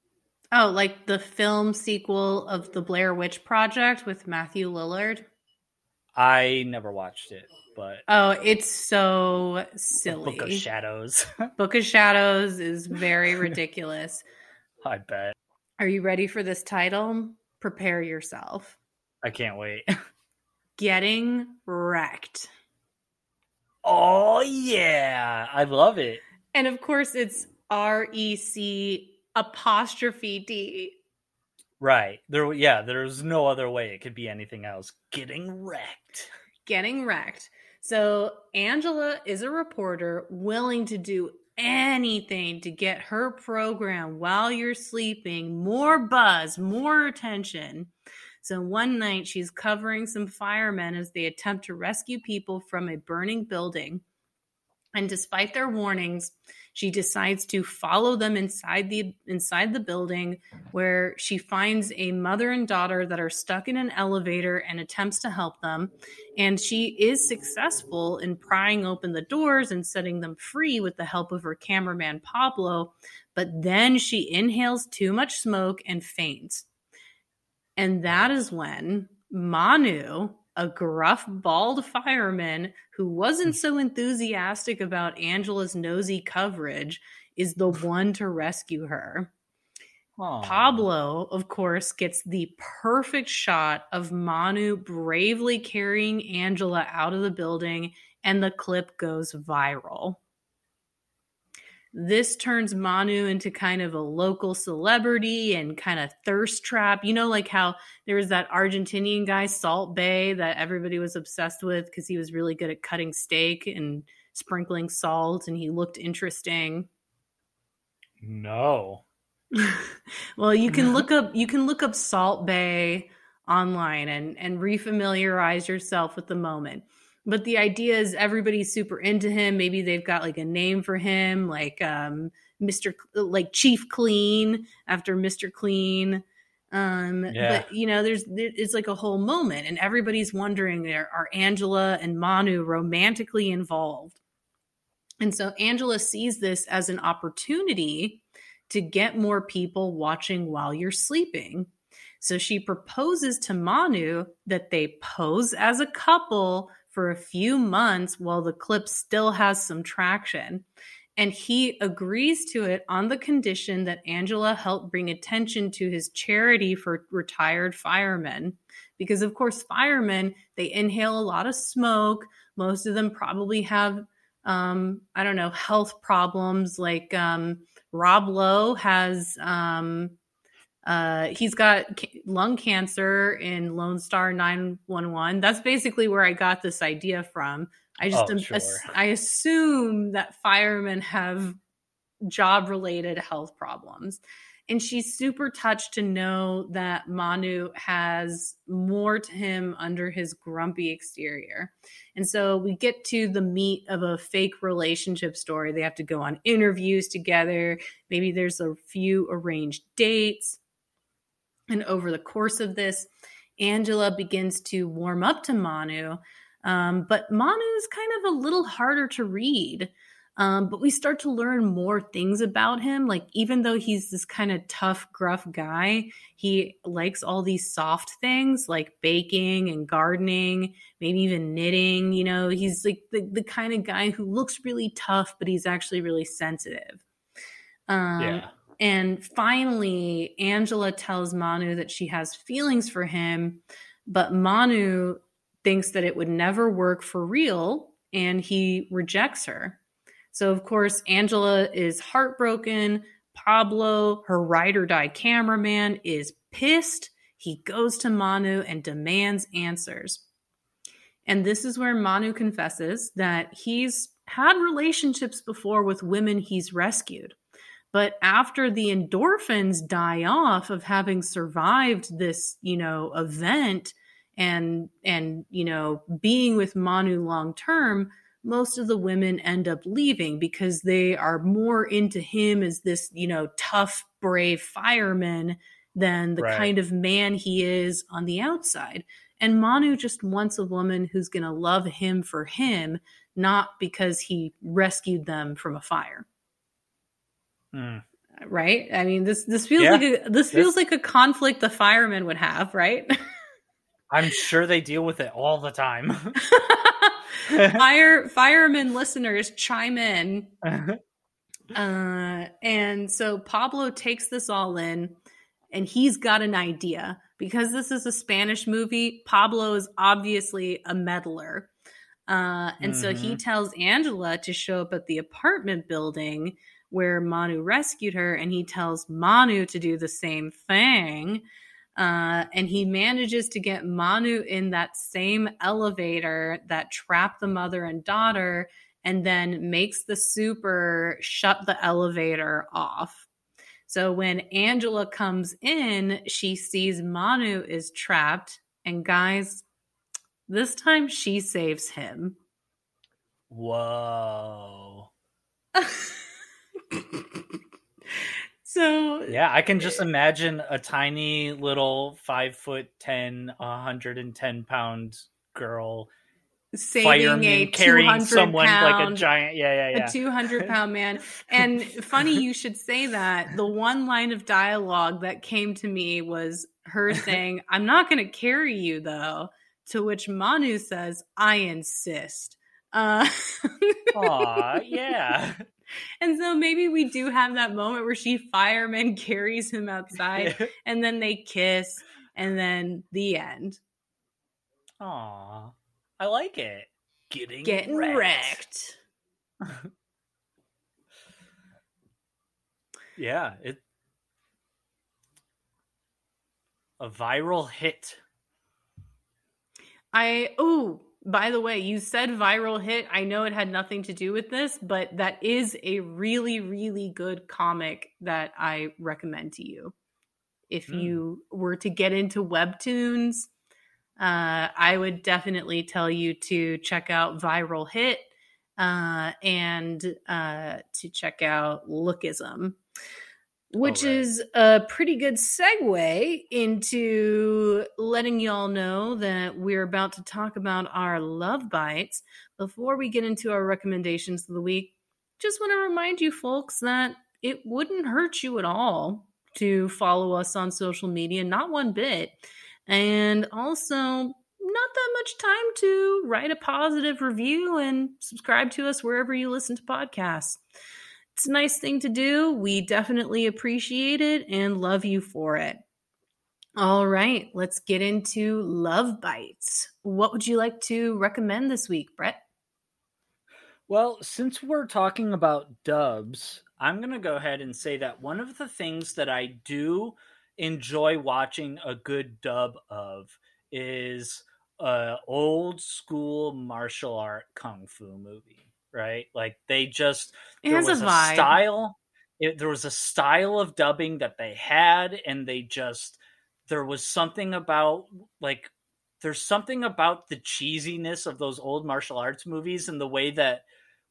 Oh, like the film sequel of the Blair Witch Project with Matthew Lillard? I never watched it, but oh, it's so silly. Book of Shadows. *laughs* Book of Shadows is very ridiculous. I bet. Are you ready for this title? Prepare yourself. I can't wait. *laughs* Getting wrecked. Oh yeah, I love it. And of course, it's R E C apostrophe D. Right. There yeah, there's no other way it could be anything else. Getting wrecked. Getting wrecked. So Angela is a reporter willing to do anything to get her program while you're sleeping more buzz, more attention. So one night she's covering some firemen as they attempt to rescue people from a burning building. And despite their warnings, she decides to follow them inside the inside the building where she finds a mother and daughter that are stuck in an elevator and attempts to help them. And she is successful in prying open the doors and setting them free with the help of her cameraman Pablo. But then she inhales too much smoke and faints. And that is when Manu a gruff, bald fireman who wasn't mm. so enthusiastic about Angela's nosy coverage is the *laughs* one to rescue her. Aww. Pablo, of course, gets the perfect shot of Manu bravely carrying Angela out of the building, and the clip goes viral. This turns Manu into kind of a local celebrity and kind of thirst trap. You know, like how there was that Argentinian guy, Salt Bae, that everybody was obsessed with because he was really good at cutting steak and sprinkling salt and he looked interesting. No. *laughs* well, you can look up you can look up Salt Bae online and and refamiliarize yourself with the moment but the idea is everybody's super into him. Maybe they've got like a name for him like um mr like chief clean after mr clean. Um yeah. but you know there's it's like a whole moment and everybody's wondering are angela and manu romantically involved? And so angela sees this as an opportunity to get more people watching while you're sleeping. So she proposes to manu that they pose as a couple for a few months while the clip still has some traction. And he agrees to it on the condition that Angela help bring attention to his charity for retired firemen. Because, of course, firemen, they inhale a lot of smoke. Most of them probably have, um, I don't know, health problems. Like um, Rob Lowe has um, uh, he's got lung cancer in Lone Star 911. That's basically where I got this idea from. I just oh, sure. I assume that firemen have job related health problems. And she's super touched to know that Manu has more to him under his grumpy exterior. And so we get to the meat of a fake relationship story. They have to go on interviews together. Maybe there's a few arranged dates. And over the course of this, Angela begins to warm up to Manu. Um, but Manu is kind of a little harder to read. Um, but we start to learn more things about him. Like, even though he's this kind of tough, gruff guy, he likes all these soft things like baking and gardening, maybe even knitting. You know, he's like the, the kind of guy who looks really tough, but he's actually really sensitive. Um, yeah. And finally, Angela tells Manu that she has feelings for him, but Manu thinks that it would never work for real and he rejects her. So, of course, Angela is heartbroken. Pablo, her ride or die cameraman, is pissed. He goes to Manu and demands answers. And this is where Manu confesses that he's had relationships before with women he's rescued. But after the endorphins die off of having survived this, you know, event and and you know, being with Manu long term, most of the women end up leaving because they are more into him as this, you know, tough, brave fireman than the right. kind of man he is on the outside. And Manu just wants a woman who's going to love him for him, not because he rescued them from a fire. Mm. Right? I mean, this this feels yeah. like a this feels this... like a conflict the firemen would have, right? *laughs* I'm sure they deal with it all the time. *laughs* Fire firemen listeners chime in. *laughs* Uh, and so Pablo takes this all in and he's got an idea. Because this is a Spanish movie, Pablo is obviously a meddler. Uh, and mm-hmm. so he mm-hmm. tells Angela to show up at the apartment building where Manu rescued her, and he tells Manu to do the same thing. Uh, and he manages to get Manu in that same elevator that trapped the mother and daughter, and then makes the super shut the elevator off. So when Angela comes in, she sees Manu is trapped, and guys, this time she saves him. Whoa. *laughs* *laughs* so yeah, I can just imagine a tiny little five foot ten, 110 pound girl saving a carrying someone pound, like a giant yeah yeah yeah. a 200 *laughs* pound man. And funny you should say that. The one line of dialogue that came to me was her *laughs* saying i'm not going to carry you though to which manu says i insist. Uh Aw, yeah and so maybe we do have that moment where she fireman *laughs* carries him outside and then they kiss and then the end. Aw. I like it. Getting, Getting wrecked. wrecked. *laughs* yeah, it a viral hit. I oh by the way, you said viral hit. I know it had nothing to do with this, but that is a really, really good comic that I recommend to you. If mm. you were to get into webtoons, uh, I would definitely tell you to check out Viral Hit uh, and uh, to check out Lookism which right. is a pretty good segue into letting y'all know that we're about to talk about our love bites. Before we get into our recommendations of the week, just want to remind you folks that it wouldn't hurt you at all to follow us on social media, not one bit. And also, not that much time to write a positive review and subscribe to us wherever you listen to podcasts. It's a nice thing to do. We definitely appreciate it and love you for it. All right, let's get into love bites. What would you like to recommend this week, Brett? Well, since we're talking about dubs, I'm going to go ahead and say that one of the things that I do enjoy watching a good dub of is a old school martial art kung fu movie right? Like they just it there was a, style. It, there was a style of dubbing that they had, and they just there was something about like there's something about the cheesiness of those old martial arts movies and the way that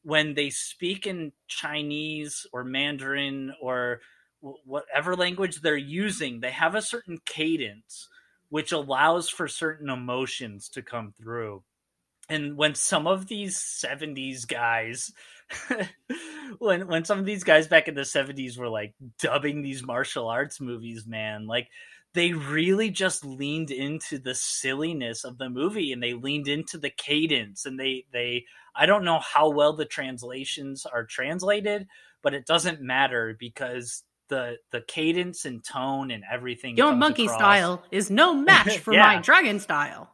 when they speak in Chinese or Mandarin or whatever language they're using, they have a certain cadence which allows for certain emotions to come through and when some of these 70s guys *laughs* when when some of these guys back in the 70s were like dubbing these martial arts movies, man, like they really just leaned into the silliness of the movie and they leaned into the cadence and they they I don't know how well the translations are translated, but it doesn't matter because the the cadence and tone and everything. Your monkey across. style is no *laughs* match for yeah. my dragon style.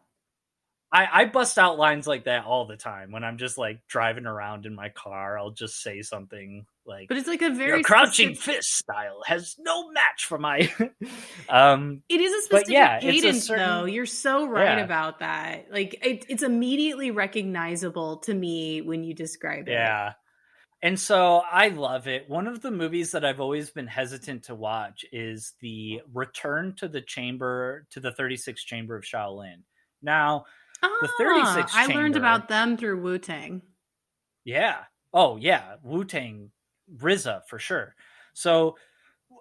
I, I bust out lines like that all the time when I'm just like driving around in my car. I'll just say something like, "But it's like a very crouching specific... fist style has no match for my." *laughs* um, it is a specific yeah, cadence, a certain... though. You're so right yeah. about that. Like, it, it's immediately recognizable to me when you describe it. Yeah, and so I love it. One of the movies that I've always been hesitant to watch is the Return to the Chamber to the 36 Chamber of Shaolin. Now, ah, the 36 chamber, I learned about them through Wu Tang. Yeah. Oh, yeah. Wu Tang, RZA for sure. So,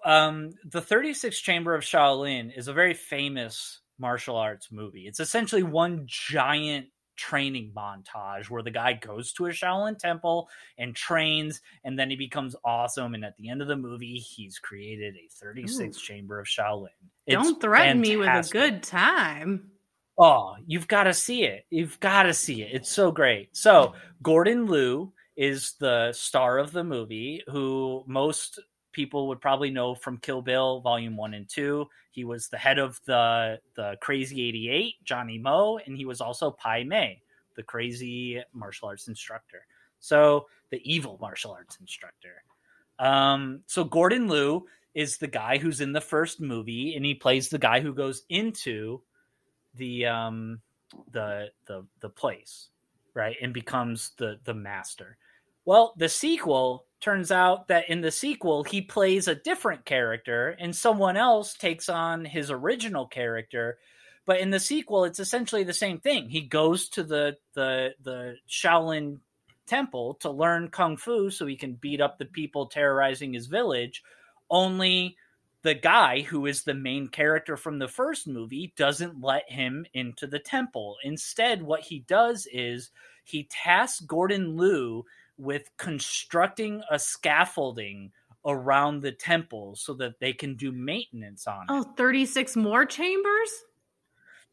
um, the 36 Chamber of Shaolin is a very famous martial arts movie. It's essentially one giant training montage where the guy goes to a Shaolin temple and trains, and then he becomes awesome. And at the end of the movie, he's created a 36 Ooh. chamber of Shaolin. It's Don't threaten fantastic. me with a good time. Oh, you've got to see it. You've got to see it. It's so great. So, Gordon Liu is the star of the movie who most people would probably know from Kill Bill Volume One and Two. He was the head of the the Crazy Eighty Eight, Johnny Mo, and he was also Pai Mei, the crazy martial arts instructor. So the evil martial arts instructor. Um, so Gordon Liu is the guy who's in the first movie, and he plays the guy who goes into the um the the the place, right, and becomes the the master. Well, the sequel turns out that in the sequel he plays a different character and someone else takes on his original character but in the sequel it's essentially the same thing he goes to the the the shaolin temple to learn kung fu so he can beat up the people terrorizing his village only the guy who is the main character from the first movie doesn't let him into the temple instead what he does is he tasks gordon liu with constructing a scaffolding around the temple so that they can do maintenance on oh, it. Oh, 36 more chambers?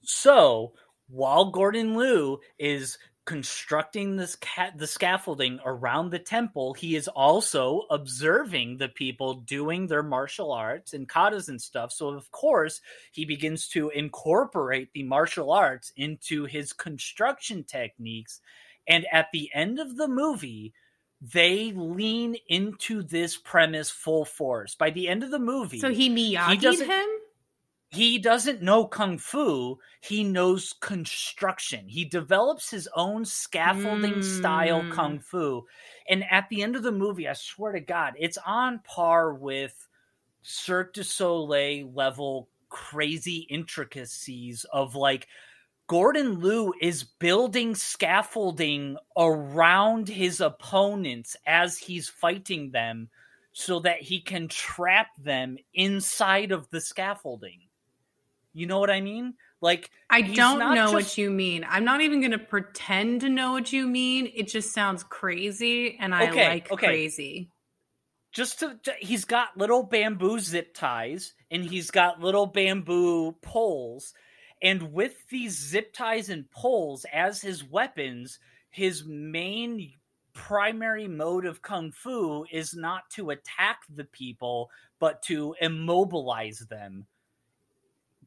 So, while Gordon Liu is constructing this cat the scaffolding around the temple, he is also observing the people doing their martial arts and katas and stuff. So of course, he begins to incorporate the martial arts into his construction techniques and at the end of the movie, they lean into this premise full force. By the end of the movie, so he Miyagi'd he him. He doesn't know kung fu. He knows construction. He develops his own scaffolding mm. style hmm. kung fu. And at the end of the movie, I swear to God, it's on par with Cirque du Soleil level crazy intricacies of like Gordon Liu is building scaffolding around his opponents as he's fighting them so that he can trap them inside of the scaffolding. You know what I mean? Like I don't know just... what you mean. I'm not even going to pretend to know what you mean. It just sounds crazy and I okay, like okay. crazy. Just to he's got little bamboo zip ties and he's got little bamboo poles and with these zip ties and poles as his weapons, his main primary mode of kung fu is not to attack the people, but to immobilize them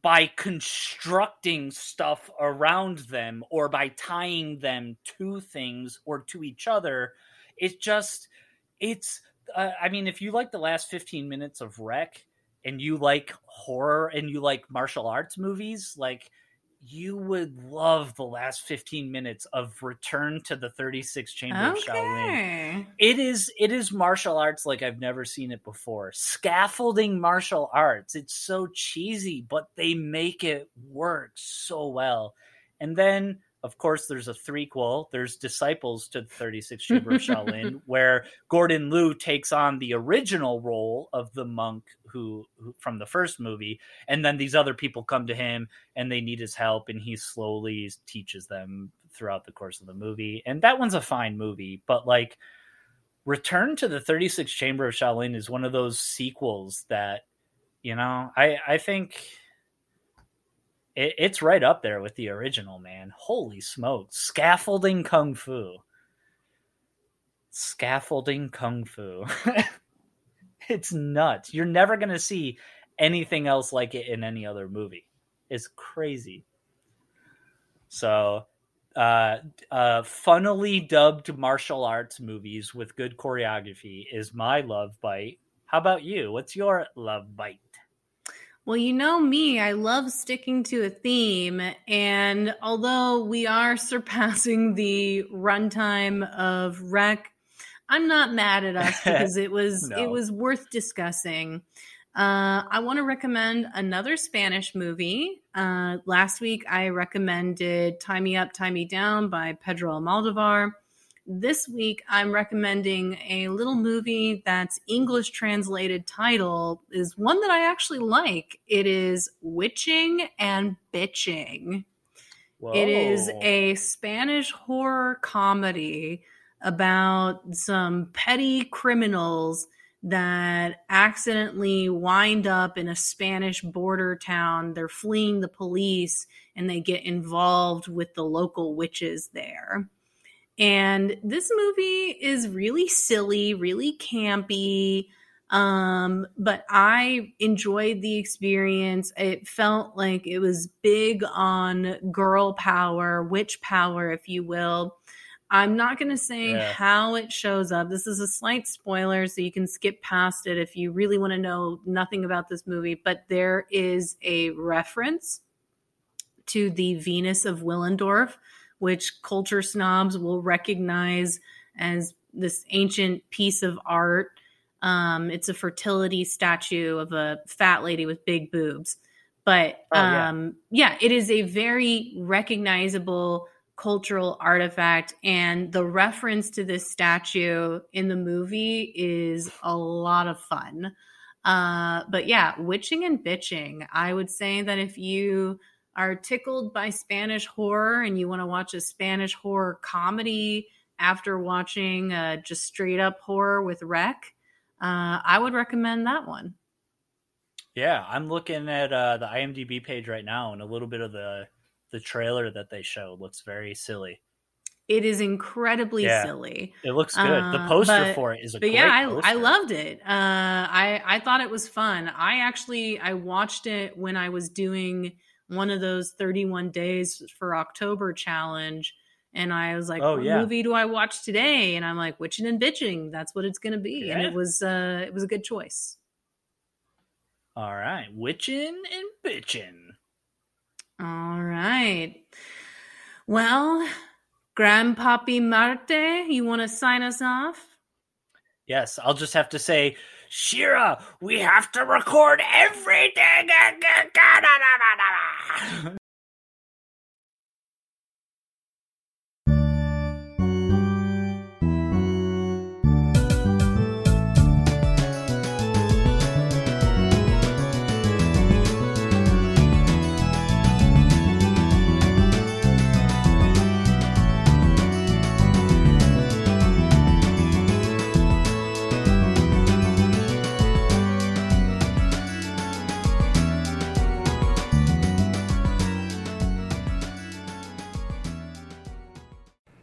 by constructing stuff around them or by tying them to things or to each other. It's just, it's, uh, I mean, if you like the last 15 minutes of REC and you like horror and you like martial arts movies, like you would love the last 15 minutes of Return to the 36 Chamber okay. of Shaolin. It is it is martial arts like I've never seen it before. Scaffolding martial arts. It's so cheesy, but they make it work so well. And then of course, there's a threequel. There's Disciples to the 36 *laughs* Chamber of Shaolin, where Gordon Liu takes on the original role of the monk who, who, from the first movie, and then these other people come to him and they need his help, and he slowly teaches them throughout the course of the movie. And that one's a fine movie, but like Return to the 36 Chamber of Shaolin is one of those sequels that, you know, I I think it, it's right up there with the original, man. Holy smokes. Scaffolding Kung Fu. Scaffolding Kung Fu. *laughs* it's nuts. You're never going to see anything else like it in any other movie. It's crazy. So, uh, uh, funnily dubbed martial arts movies with good choreography is my love bite. How about you? What's your love bite? Well, you know me, I love sticking to a theme. And although we are *laughs* surpassing the runtime of Rec, I'm not mad at us *laughs* because it was no. it was worth discussing. Uh, I want to recommend another Spanish movie. Uh, last week I recommended "Tie Me Up, Tie Me Down" by Pedro Almodovar. This week, I'm recommending a little movie that's English translated title is one that I actually like. It is Witching and Bitching. Whoa. It is a Spanish horror comedy about some petty criminals that accidentally wind up in a Spanish border town. They're fleeing the police and they get involved with the local witches there. And this movie is really silly, really campy. Um, but I enjoyed the experience. It felt like it was big on girl power, witch power, if you will. I'm not going to say yeah. how it shows up. This is a slight spoiler, so you can skip past it if you really want to know nothing about this movie. But there is a reference to the Venus of Willendorf, which culture snobs will recognize as this ancient piece of art. Um, it's a fertility statue of a fat lady with big boobs. But oh, yeah. Um, yeah, it is a very recognizable cultural artifact. And the reference to this statue in the movie is a lot of fun. Uh, but yeah, witching and bitching. I would say that if you are tickled by Spanish horror and you want to watch a Spanish horror comedy after watching uh, just straight up horror with Rec, uh, I would recommend that one. Yeah, I'm looking at uh, the IMDb page right now, and a little bit of the the trailer that they showed looks very silly. It is incredibly yeah, silly. It looks good. the uh, poster but, for it is a but yeah, I, I, loved it. Uh, I I thought it was fun. I actually I watched it when I was doing one of those 31 days for October challenge. And I was like, oh, what yeah. movie do I watch today? And I'm like, witching and bitching. That's what it's gonna be. Yeah. And it was uh it was a good choice. All right. Witching and bitching. All right. Well, Grandpappy Marte, you want to sign us off? Yes, I'll just have to say Shira, we have to record everything.